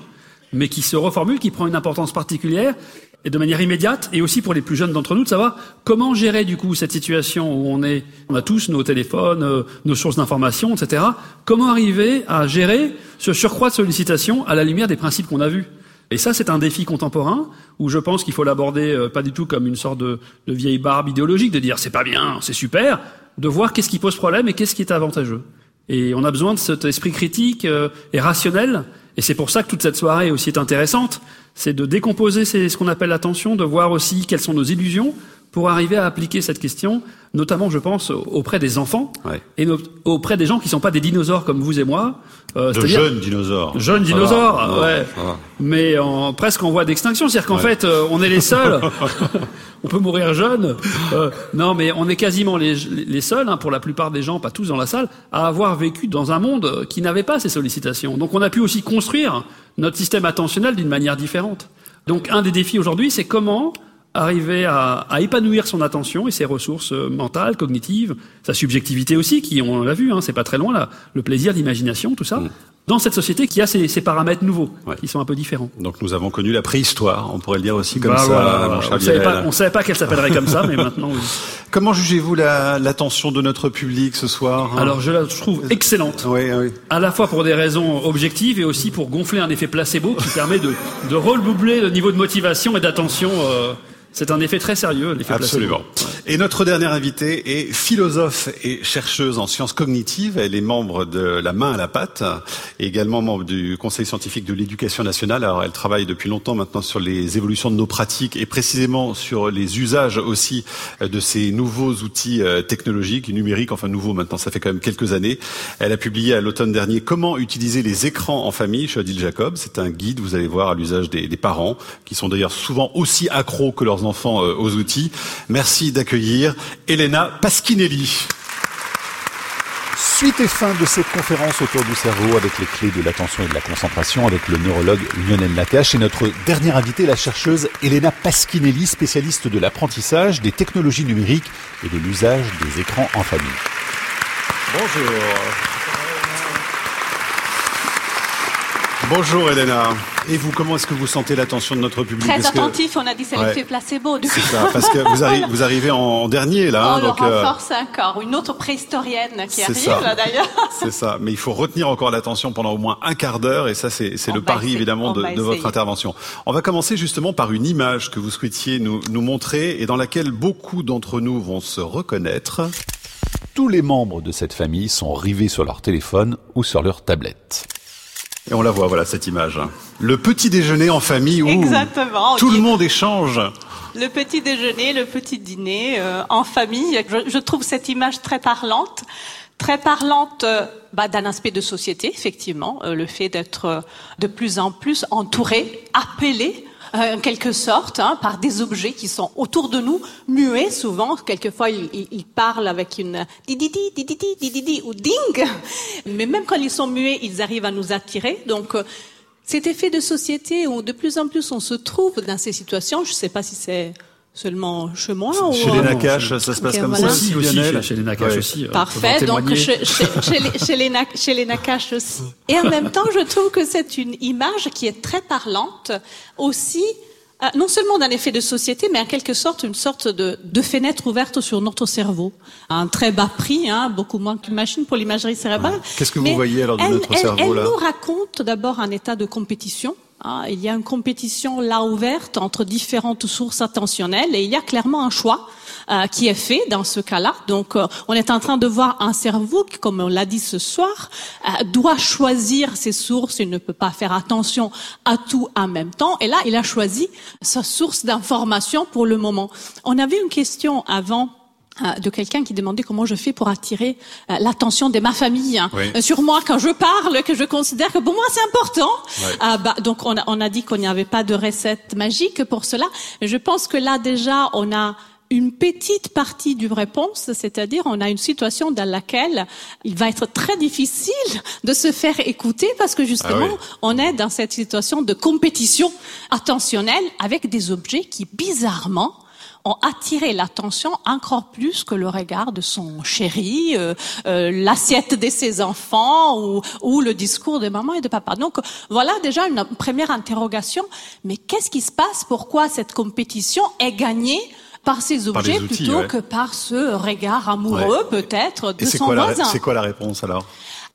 mais qui se reformule, qui prend une importance particulière, et de manière immédiate, et aussi pour les plus jeunes d'entre nous, de savoir comment gérer du coup cette situation où on est, on a tous nos téléphones, euh, nos sources d'information, etc. Comment arriver à gérer ce surcroît de sollicitation à la lumière des principes qu'on a vus? Et ça, c'est un défi contemporain où je pense qu'il faut l'aborder euh, pas du tout comme une sorte de, de vieille barbe idéologique, de dire c'est pas bien, c'est super, de voir qu'est-ce qui pose problème et qu'est-ce qui est avantageux. Et on a besoin de cet esprit critique euh, et rationnel. Et c'est pour ça que toute cette soirée aussi est intéressante, c'est de décomposer ce qu'on appelle l'attention, de voir aussi quelles sont nos illusions pour arriver à appliquer cette question, notamment, je pense, auprès des enfants et auprès des gens qui ne sont pas des dinosaures comme vous et moi. Euh, de jeunes dinosaures. Jeunes dinosaures, ouais. Mais en, presque en voie d'extinction, c'est-à-dire qu'en fait, euh, on est les seuls. [LAUGHS] on peut mourir jeune. Euh, non, mais on est quasiment les, les seuls, hein, pour la plupart des gens, pas tous dans la salle, à avoir vécu dans un monde qui n'avait pas ces sollicitations. Donc, on a pu aussi construire notre système attentionnel d'une manière différente. Donc, un des défis aujourd'hui, c'est comment arriver à, à, épanouir son attention et ses ressources euh, mentales, cognitives, sa subjectivité aussi, qui on l'a vu, hein, c'est pas très loin là, le plaisir, l'imagination, tout ça, mm. dans cette société qui a ses, ses paramètres nouveaux, qui sont un peu différents. Donc nous avons connu la préhistoire, on pourrait le dire aussi comme bah, ça. On, savait pas, on savait pas qu'elle s'appellerait comme ça, mais [LAUGHS] maintenant. Oui. Comment jugez-vous l'attention la, de notre public ce soir hein? Alors je la trouve excellente, oui, oui. à la fois pour des raisons objectives et aussi pour gonfler un effet placebo qui permet de, de redoubler le niveau de motivation et d'attention. Euh, c'est un effet très sérieux, l'effet Absolument. Et notre dernière invitée est philosophe et chercheuse en sciences cognitives. Elle est membre de la main à la pâte et également membre du Conseil scientifique de l'éducation nationale. Alors, elle travaille depuis longtemps maintenant sur les évolutions de nos pratiques et précisément sur les usages aussi de ces nouveaux outils euh, technologiques et numériques. Enfin, nouveaux maintenant, ça fait quand même quelques années. Elle a publié à l'automne dernier Comment utiliser les écrans en famille chez Odile Jacob. C'est un guide, vous allez voir, à l'usage des, des parents qui sont d'ailleurs souvent aussi accros que leurs enfants euh, aux outils. Merci d'accueillir Elena Paschinelli. Suite et fin de cette conférence autour du cerveau avec les clés de l'attention et de la concentration avec le neurologue Lionel Nakache et notre dernière invitée, la chercheuse Elena Paschinelli, spécialiste de l'apprentissage, des technologies numériques et de l'usage des écrans en famille. Bonjour. Bonjour Elena. Et vous, comment est-ce que vous sentez l'attention de notre public? Très attentif, on a dit c'est ouais. l'effet placebo. C'est ça, parce que vous, arrivez, vous arrivez en dernier là. On hein, donc, le renforce euh... encore, une autre préhistorienne qui arrive là d'ailleurs. [LAUGHS] C'est ça, mais il faut retenir encore l'attention pendant au moins un quart d'heure et ça c'est le pari essayer. évidemment de, de votre intervention. On va commencer justement par une image que vous souhaitiez nous, nous montrer et dans laquelle beaucoup d'entre nous vont se reconnaître. Tous les membres de cette famille sont rivés sur leur téléphone ou sur leur tablette. Et on la voit, voilà cette image. Le petit déjeuner en famille où Exactement, tout le monde échange. Le petit déjeuner, le petit dîner euh, en famille. Je, je, trouve cette image très parlante, très parlante euh, bah, d'un aspect de société, effectivement, euh, le fait d'être de plus en plus entouré, appelé en quelque sorte, hein, par des objets qui sont autour de nous, muets souvent. Quelquefois, ils, ils parlent avec une dididi, dididi, dididi ou ding. Mais même quand ils sont muets, ils arrivent à nous attirer. Donc, euh, cet effet de société où de plus en plus on se trouve dans ces situations, je ne sais pas si c'est seulement chez moi ou chez les Nakash, ça se passe comme voilà. ça aussi, aussi chez, chez, les Nakash ouais. aussi. Euh, Parfait, donc chez, chez, les, chez, les, chez les Nakash aussi. Et en même temps, je trouve que c'est une image qui est très parlante aussi euh, non seulement d'un effet de société, mais en quelque sorte une sorte de, de fenêtre ouverte sur notre cerveau, à un très bas prix, hein, beaucoup moins qu'une machine pour l'imagerie cérébrale. Qu'est-ce que vous voyez alors de elle, notre cerveau elle, là? Elle nous raconte d'abord un état de compétition ah, il y a une compétition là ouverte entre différentes sources attentionnelles et il y a clairement un choix euh, qui est fait dans ce cas-là. Donc, euh, on est en train de voir un cerveau qui, comme on l'a dit ce soir, euh, doit choisir ses sources. Il ne peut pas faire attention à tout en même temps. Et là, il a choisi sa source d'information pour le moment. On avait une question avant de quelqu'un qui demandait comment je fais pour attirer euh, l'attention de ma famille hein, oui. euh, sur moi quand je parle, que je considère que pour moi c'est important. Euh, bah, donc on a, on a dit qu'on n'y avait pas de recette magique pour cela. Je pense que là déjà on a une petite partie du réponse, c'est-à-dire on a une situation dans laquelle il va être très difficile de se faire écouter parce que justement ah oui. on est dans cette situation de compétition attentionnelle avec des objets qui bizarrement ont attiré l'attention encore plus que le regard de son chéri, euh, euh, l'assiette de ses enfants ou, ou, le discours de maman et de papa. Donc voilà déjà une première interrogation. Mais qu'est-ce qui se passe? Pourquoi cette compétition est gagnée par ces objets par outils, plutôt ouais. que par ce regard amoureux ouais. peut-être de et son quoi voisin? C'est quoi la réponse alors?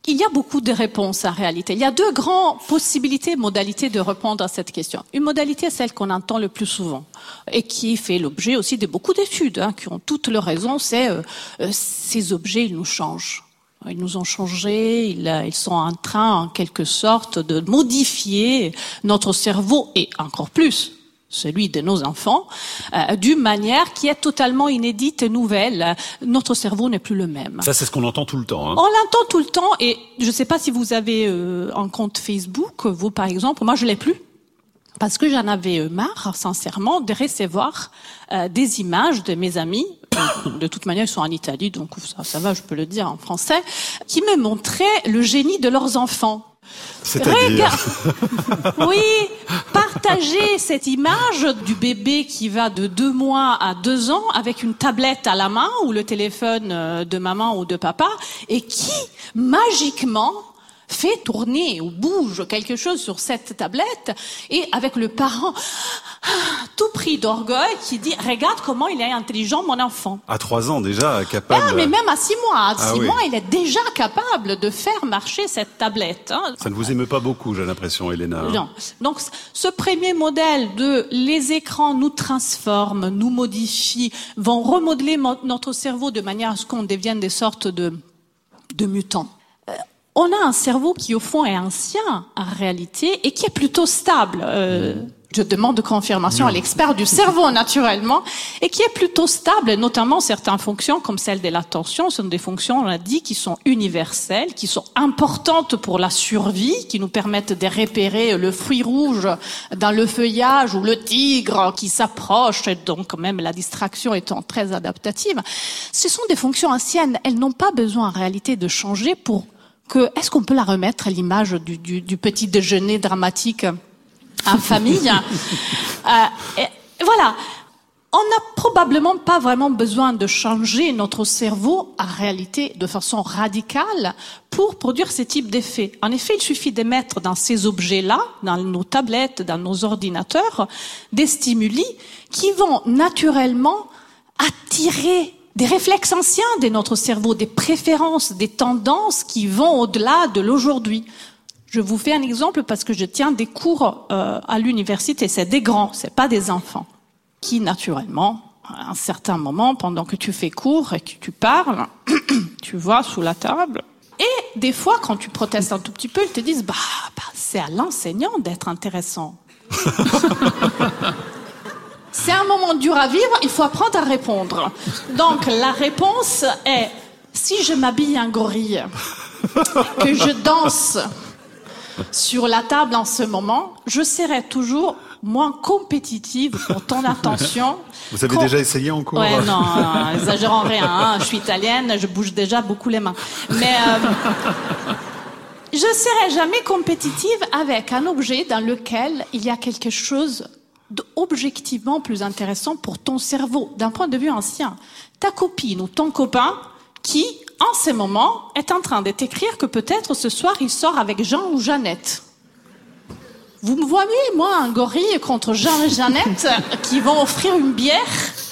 Il y a beaucoup de réponses en réalité. Il y a deux grandes possibilités, modalités de répondre à cette question. Une modalité, celle qu'on entend le plus souvent et qui fait l'objet aussi de beaucoup d'études hein, qui ont toutes leurs raisons, c'est euh, euh, ces objets, ils nous changent. Ils nous ont changé, ils, ils, sont en train, en quelque sorte, de modifier notre cerveau et encore plus celui de nos enfants, euh, d'une manière qui est totalement inédite et nouvelle. Notre cerveau n'est plus le même. Ça, c'est ce qu'on entend tout le temps. Hein. On l'entend tout le temps, et je ne sais pas si vous avez euh, un compte Facebook, vous par exemple. Moi, je l'ai plus parce que j'en avais euh, marre, sincèrement, de recevoir euh, des images de mes amis. [COUGHS] de toute manière, ils sont en Italie, donc ça, ça va, je peux le dire en français, qui me montraient le génie de leurs enfants. C'est-à-dire Oui, partager cette image du bébé qui va de deux mois à deux ans avec une tablette à la main ou le téléphone euh, de maman ou de papa et qui, magiquement, fait tourner ou bouge quelque chose sur cette tablette et avec le parent tout pris d'orgueil qui dit regarde comment il est intelligent mon enfant. À trois ans déjà capable. Ah, mais même à six mois, à ah six mois il est déjà capable de faire marcher cette tablette. Hein. Ça ne vous émeut pas beaucoup, j'ai l'impression, Elena. Hein. Non. Donc ce premier modèle de les écrans nous transforment, nous modifient, vont remodeler notre cerveau de manière à ce qu'on devienne des sortes de de mutants on a un cerveau qui au fond est ancien en réalité et qui est plutôt stable. Euh, je demande de confirmation à l'expert du cerveau naturellement et qui est plutôt stable, notamment certaines fonctions comme celle de l'attention sont des fonctions, on a dit, qui sont universelles, qui sont importantes pour la survie, qui nous permettent de repérer le fruit rouge dans le feuillage ou le tigre qui s'approche, et donc même la distraction étant très adaptative. Ce sont des fonctions anciennes, elles n'ont pas besoin en réalité de changer pour que est-ce qu'on peut la remettre à l'image du, du, du, petit déjeuner dramatique en famille [LAUGHS] euh, et, Voilà. On n'a probablement pas vraiment besoin de changer notre cerveau en réalité de façon radicale pour produire ce type d'effet. En effet, il suffit de mettre dans ces objets-là, dans nos tablettes, dans nos ordinateurs, des stimuli qui vont naturellement attirer des réflexes anciens de notre cerveau, des préférences, des tendances qui vont au-delà de l'aujourd'hui. Je vous fais un exemple parce que je tiens des cours euh, à l'université. C'est des grands, c'est pas des enfants, qui naturellement, à un certain moment, pendant que tu fais cours et que tu parles, [COUGHS] tu vois sous la table. Et des fois, quand tu protestes un tout petit peu, ils te disent bah, bah c'est à l'enseignant d'être intéressant. [LAUGHS] C'est un moment dur à vivre, il faut apprendre à répondre. Donc la réponse est, si je m'habille en gorille, que je danse sur la table en ce moment, je serai toujours moins compétitive pour ton attention. Vous avez déjà essayé en cours Ouais, non, exagérons rien. Hein. Je suis italienne, je bouge déjà beaucoup les mains. Mais euh, je serai jamais compétitive avec un objet dans lequel il y a quelque chose objectivement plus intéressant pour ton cerveau, d'un point de vue ancien. Ta copine ou ton copain qui, en ce moment, est en train de t'écrire que peut-être ce soir il sort avec Jean ou Jeannette. Vous me voyez, moi, un gorille contre Jean et Jeannette [LAUGHS] qui vont offrir une bière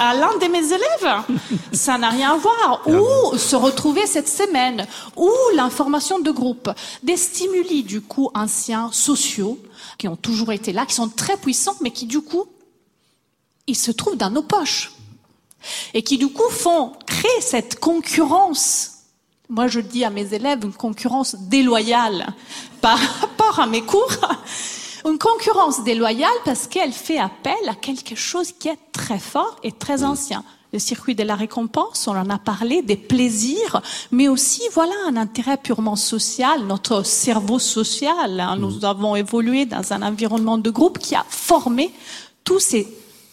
à l'un de mes élèves. Ça n'a rien à voir. Ou se retrouver cette semaine. Ou l'information de groupe. Des stimuli, du coup, anciens, sociaux, qui ont toujours été là, qui sont très puissants, mais qui du coup, ils se trouvent dans nos poches. Et qui du coup font créer cette concurrence. Moi, je dis à mes élèves une concurrence déloyale par rapport à mes cours. Une concurrence déloyale parce qu'elle fait appel à quelque chose qui est très fort et très ancien le circuit de la récompense, on en a parlé, des plaisirs, mais aussi, voilà, un intérêt purement social, notre cerveau social. Hein. Nous mm. avons évolué dans un environnement de groupe qui a formé tous ces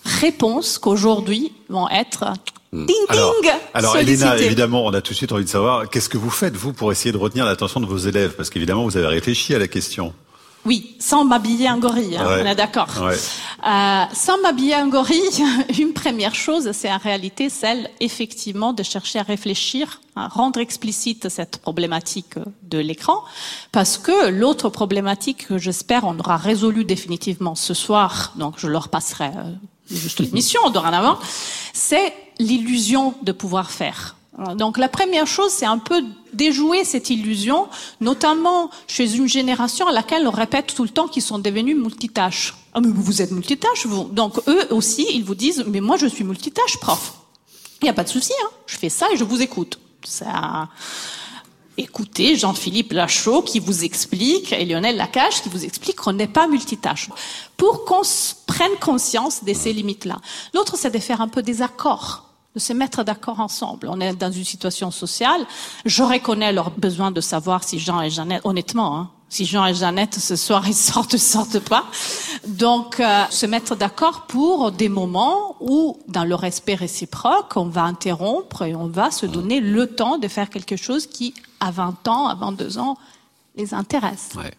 réponses qu'aujourd'hui vont être mm. Ding, alors, ding, alors Elena, évidemment, on a tout de suite envie de savoir qu'est-ce que vous faites vous pour essayer de retenir l'attention de vos élèves, parce qu'évidemment vous avez réfléchi à la question. Oui, sans m'habiller en gorille, hein, on est d'accord. Euh, sans m'habiller en gorille, [LAUGHS] une première chose, c'est en réalité celle, effectivement, de chercher à réfléchir, à rendre explicite cette problématique de l'écran, parce que l'autre problématique que j'espère on aura résolu définitivement ce soir, donc je leur passerai euh, juste l'émission dorénavant, c'est l'illusion de pouvoir faire. Donc la première chose, c'est un peu déjouer cette illusion, notamment chez une génération à laquelle on répète tout le temps qu'ils sont devenus multitâches. Ah mais vous êtes multitâche, vous. Donc eux aussi, ils vous disent, mais moi je suis multitâche, prof. Il n'y a pas de souci, hein. je fais ça et je vous écoute. Ça... Écoutez Jean-Philippe Lachaud qui vous explique, et Lionel Lacache qui vous explique qu'on n'est pas multitâche. Pour qu'on prenne conscience de ces limites-là. L'autre, c'est de faire un peu des accords de se mettre d'accord ensemble. On est dans une situation sociale. Je reconnais leur besoin de savoir si Jean et Jeannette, honnêtement, hein, si Jean et Jeannette ce soir ils sortent, sortent pas. Donc euh, se mettre d'accord pour des moments où, dans le respect réciproque, on va interrompre et on va se donner le temps de faire quelque chose qui, à 20 ans, à 22 ans, les intéresse. Ouais.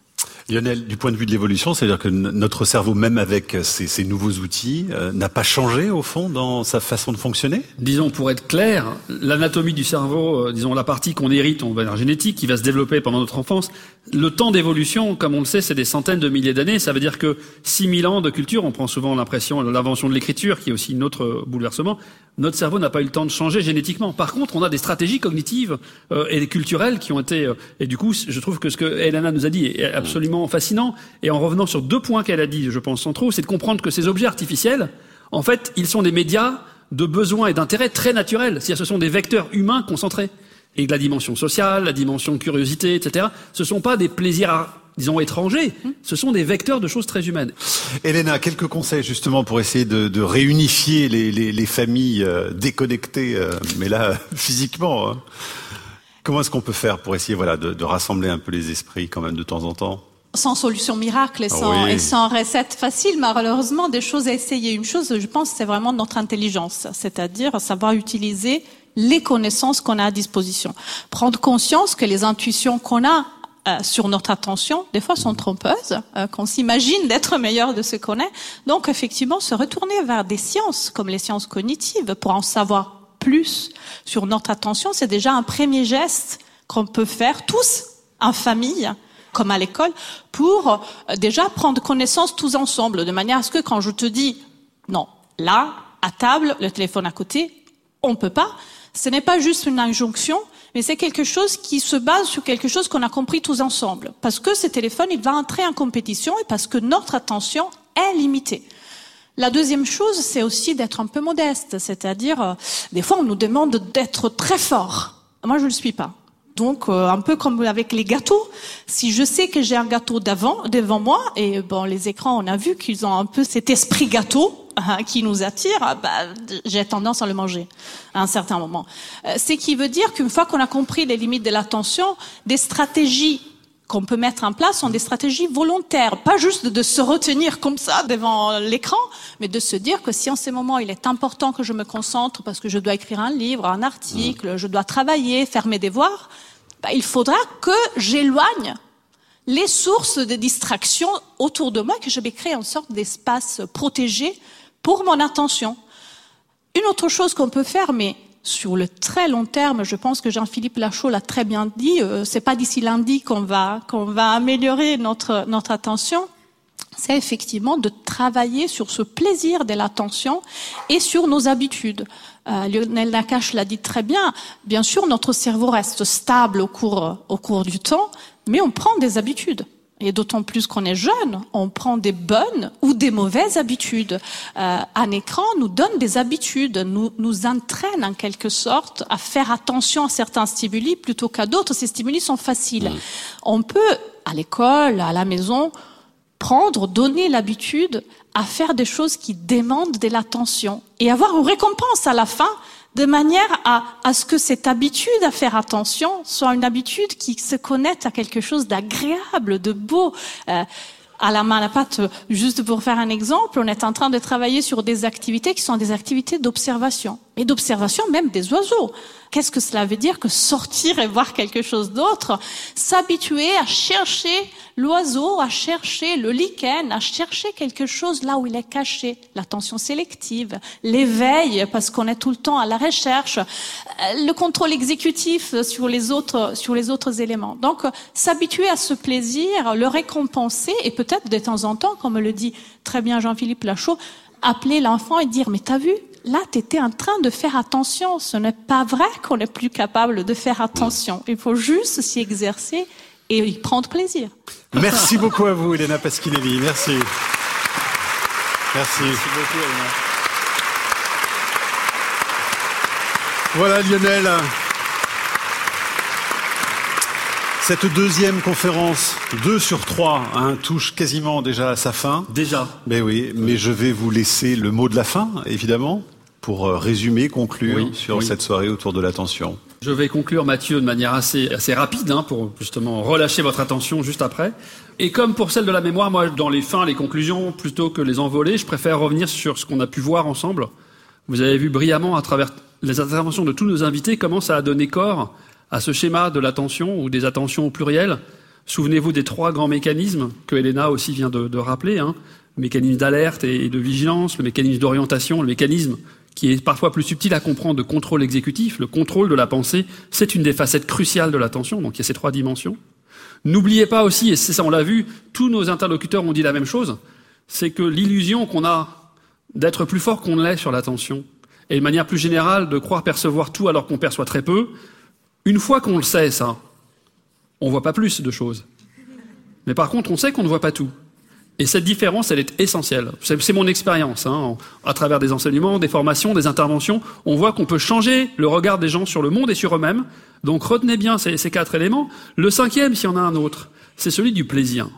Lionel, du point de vue de l'évolution, c'est-à-dire que notre cerveau, même avec ces, ces nouveaux outils, euh, n'a pas changé au fond dans sa façon de fonctionner? Disons, pour être clair, l'anatomie du cerveau, euh, disons la partie qu'on hérite, on va dire génétique, qui va se développer pendant notre enfance, le temps d'évolution, comme on le sait, c'est des centaines de milliers d'années. Ça veut dire que 6000 ans de culture, on prend souvent l'impression l'invention de l'écriture, qui est aussi notre bouleversement. Notre cerveau n'a pas eu le temps de changer génétiquement. Par contre, on a des stratégies cognitives euh, et culturelles qui ont été. Euh, et du coup, je trouve que ce que Elena nous a dit est absolument fascinant. Et en revenant sur deux points qu'elle a dit, je pense centraux, c'est de comprendre que ces objets artificiels, en fait, ils sont des médias de besoins et d'intérêts très naturels. C'est-à-dire, ce sont des vecteurs humains concentrés et de la dimension sociale, la dimension de curiosité, etc. Ce sont pas des plaisirs, disons, étrangers. Ce sont des vecteurs de choses très humaines. Elena, quelques conseils justement pour essayer de, de réunifier les, les, les familles euh, déconnectées, euh, mais là [LAUGHS] physiquement. Hein. Comment est-ce qu'on peut faire pour essayer, voilà, de, de, rassembler un peu les esprits quand même de temps en temps? Sans solution miracle et sans, oui. et sans recette facile, malheureusement, des choses à essayer. Une chose, je pense, c'est vraiment notre intelligence, c'est-à-dire savoir utiliser les connaissances qu'on a à disposition. Prendre conscience que les intuitions qu'on a euh, sur notre attention, des fois sont trompeuses, euh, qu'on s'imagine d'être meilleur de ce qu'on est. Donc effectivement, se retourner vers des sciences comme les sciences cognitives pour en savoir plus sur notre attention, c'est déjà un premier geste qu'on peut faire tous en famille comme à l'école pour euh, déjà prendre connaissance tous ensemble de manière à ce que quand je te dis non, là, à table, le téléphone à côté, on peut pas, ce n'est pas juste une injonction, mais c'est quelque chose qui se base sur quelque chose qu'on a compris tous ensemble. Parce que ce téléphone, il va entrer en compétition et parce que notre attention est limitée. La deuxième chose, c'est aussi d'être un peu modeste, c'est-à-dire, euh, des fois, on nous demande d'être très fort. Moi, je ne le suis pas. Donc, euh, un peu comme avec les gâteaux, si je sais que j'ai un gâteau d'avant, devant moi, et bon, les écrans, on a vu qu'ils ont un peu cet esprit gâteau hein, qui nous attire, bah, j'ai tendance à le manger à un certain moment. Euh, ce qui veut dire qu'une fois qu'on a compris les limites de l'attention, des stratégies qu'on peut mettre en place sont des stratégies volontaires, pas juste de se retenir comme ça devant l'écran, mais de se dire que si en ces moments il est important que je me concentre parce que je dois écrire un livre, un article, je dois travailler, faire mes devoirs, bah, il faudra que j'éloigne les sources de distraction autour de moi, que je vais créer une sorte d'espace protégé pour mon attention. Une autre chose qu'on peut faire, mais sur le très long terme, je pense que Jean-Philippe Lachaud l'a très bien dit, euh, c'est pas d'ici lundi qu'on va qu'on va améliorer notre notre attention. C'est effectivement de travailler sur ce plaisir de l'attention et sur nos habitudes. Euh, Lionel Nakache l'a dit très bien. Bien sûr, notre cerveau reste stable au cours au cours du temps, mais on prend des habitudes. Et d'autant plus qu'on est jeune, on prend des bonnes ou des mauvaises habitudes. Euh, un écran nous donne des habitudes, nous, nous entraîne en quelque sorte à faire attention à certains stimuli plutôt qu'à d'autres. Ces stimuli sont faciles. Mmh. On peut, à l'école, à la maison, prendre, donner l'habitude à faire des choses qui demandent de l'attention et avoir une récompense à la fin de manière à, à ce que cette habitude à faire attention soit une habitude qui se connecte à quelque chose d'agréable, de beau. Euh, à la main à la pâte, juste pour faire un exemple, on est en train de travailler sur des activités qui sont des activités d'observation. Et d'observation même des oiseaux. Qu'est-ce que cela veut dire que sortir et voir quelque chose d'autre S'habituer à chercher l'oiseau, à chercher le lichen, à chercher quelque chose là où il est caché? L'attention sélective, l'éveil, parce qu'on est tout le temps à la recherche, euh, le contrôle exécutif sur les autres, sur les autres éléments. Donc, s'habituer à ce plaisir, le récompenser et peut-être de temps en temps, comme le dit très bien Jean-Philippe Lachaud, appeler l'enfant et dire, mais t'as vu là, tu étais en train de faire attention. Ce n'est pas vrai qu'on est plus capable de faire attention. Il faut juste s'y exercer et y prendre plaisir. Merci beaucoup à vous, Elena Pasquinelli. Merci. Merci. Merci beaucoup, Elena. Voilà, Lionel. Cette deuxième conférence, deux sur trois, hein, touche quasiment déjà à sa fin. Déjà. Mais oui, mais je vais vous laisser le mot de la fin, évidemment, pour euh, résumer, conclure Oui, sur oui. cette soirée autour de l'attention. Je vais conclure, Mathieu, de manière assez, assez rapide, hein, pour justement relâcher votre attention juste après. Et comme pour celle de la mémoire, moi, dans les fins, les conclusions, plutôt que les envoler, je préfère revenir sur ce qu'on a pu voir ensemble. Vous avez vu brillamment, à travers les interventions de tous nos invités, comment ça a donné corps à ce schéma de l'attention, ou des attentions au pluriel. Souvenez-vous des trois grands mécanismes que Elena aussi vient de, de rappeler. Hein. Le mécanisme d'alerte et de vigilance, le mécanisme d'orientation, le mécanisme qui est parfois plus subtil à comprendre de contrôle exécutif. Le contrôle de la pensée, c'est une des facettes cruciales de l'attention. Donc il y a ces trois dimensions. N'oubliez pas aussi, et c'est ça, on l'a vu, tous nos interlocuteurs ont dit la même chose, c'est que l'illusion qu'on a d'être plus fort qu'on ne l'est sur l'attention, et de manière plus générale de croire percevoir tout alors qu'on perçoit très peu, une fois qu'on le sait, ça, on voit pas plus de choses. Mais par contre, on sait qu'on ne voit pas tout. Et cette différence, elle est essentielle. C'est mon expérience, hein, à travers des enseignements, des formations, des interventions. On voit qu'on peut changer le regard des gens sur le monde et sur eux-mêmes. Donc retenez bien ces, ces quatre éléments. Le cinquième, s'il y en a un autre, c'est celui du plaisir.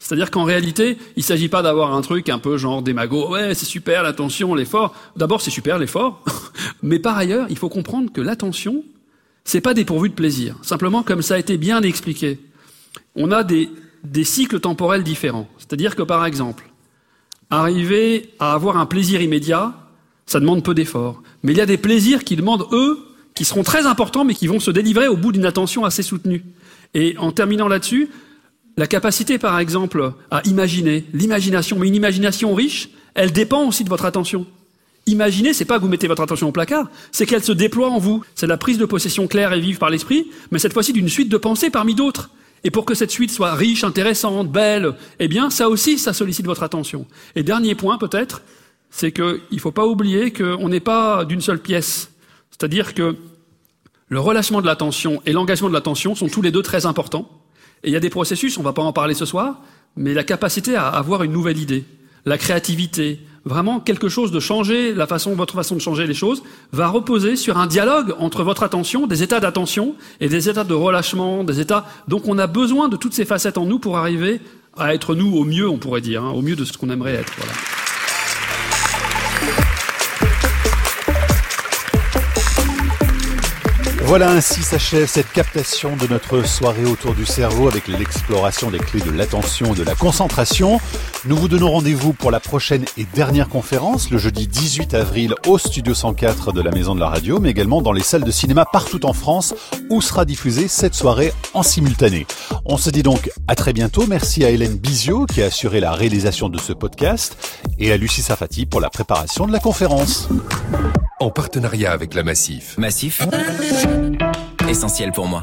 C'est-à-dire qu'en réalité, il ne s'agit pas d'avoir un truc un peu genre démago, ouais, c'est super l'attention, l'effort. D'abord, c'est super l'effort, [LAUGHS] mais par ailleurs, il faut comprendre que l'attention, c'est pas dépourvu de plaisir. Simplement, comme ça a été bien expliqué, on a des, des cycles temporels différents. C'est-à-dire que, par exemple, arriver à avoir un plaisir immédiat, ça demande peu d'efforts. Mais il y a des plaisirs qui demandent, eux, qui seront très importants, mais qui vont se délivrer au bout d'une attention assez soutenue. Et en terminant là-dessus, la capacité, par exemple, à imaginer, l'imagination, mais une imagination riche, elle dépend aussi de votre attention. Imaginer, c'est pas que vous mettez votre attention au placard, c'est qu'elle se déploie en vous. C'est la prise de possession claire et vive par l'esprit, mais cette fois-ci d'une suite de pensées parmi d'autres. Et pour que cette suite soit riche, intéressante, belle, eh bien, ça aussi, ça sollicite votre attention. Et dernier point, peut-être, c'est qu'il ne faut pas oublier qu'on n'est pas d'une seule pièce. C'est-à-dire que le relâchement de l'attention et l'engagement de l'attention sont tous les deux très importants. Et il y a des processus, on ne va pas en parler ce soir, mais la capacité à avoir une nouvelle idée, la créativité, vraiment quelque chose de changer, la façon, votre façon de changer les choses, va reposer sur un dialogue entre votre attention, des états d'attention et des états de relâchement, des états. Donc on a besoin de toutes ces facettes en nous pour arriver à être nous au mieux, on pourrait dire, hein, au mieux de ce qu'on aimerait être. Voilà. Voilà ainsi s'achève cette captation de notre soirée autour du cerveau avec l'exploration des clés de l'attention et de la concentration. Nous vous donnons rendez-vous pour la prochaine et dernière conférence le jeudi 18 avril au studio 104 de la Maison de la Radio, mais également dans les salles de cinéma partout en France où sera diffusée cette soirée en simultané. On se dit donc à très bientôt. Merci à Hélène Bizio qui a assuré la réalisation de ce podcast et à Lucie Safati pour la préparation de la conférence. En partenariat avec la Massif. Massif, essentiel pour moi.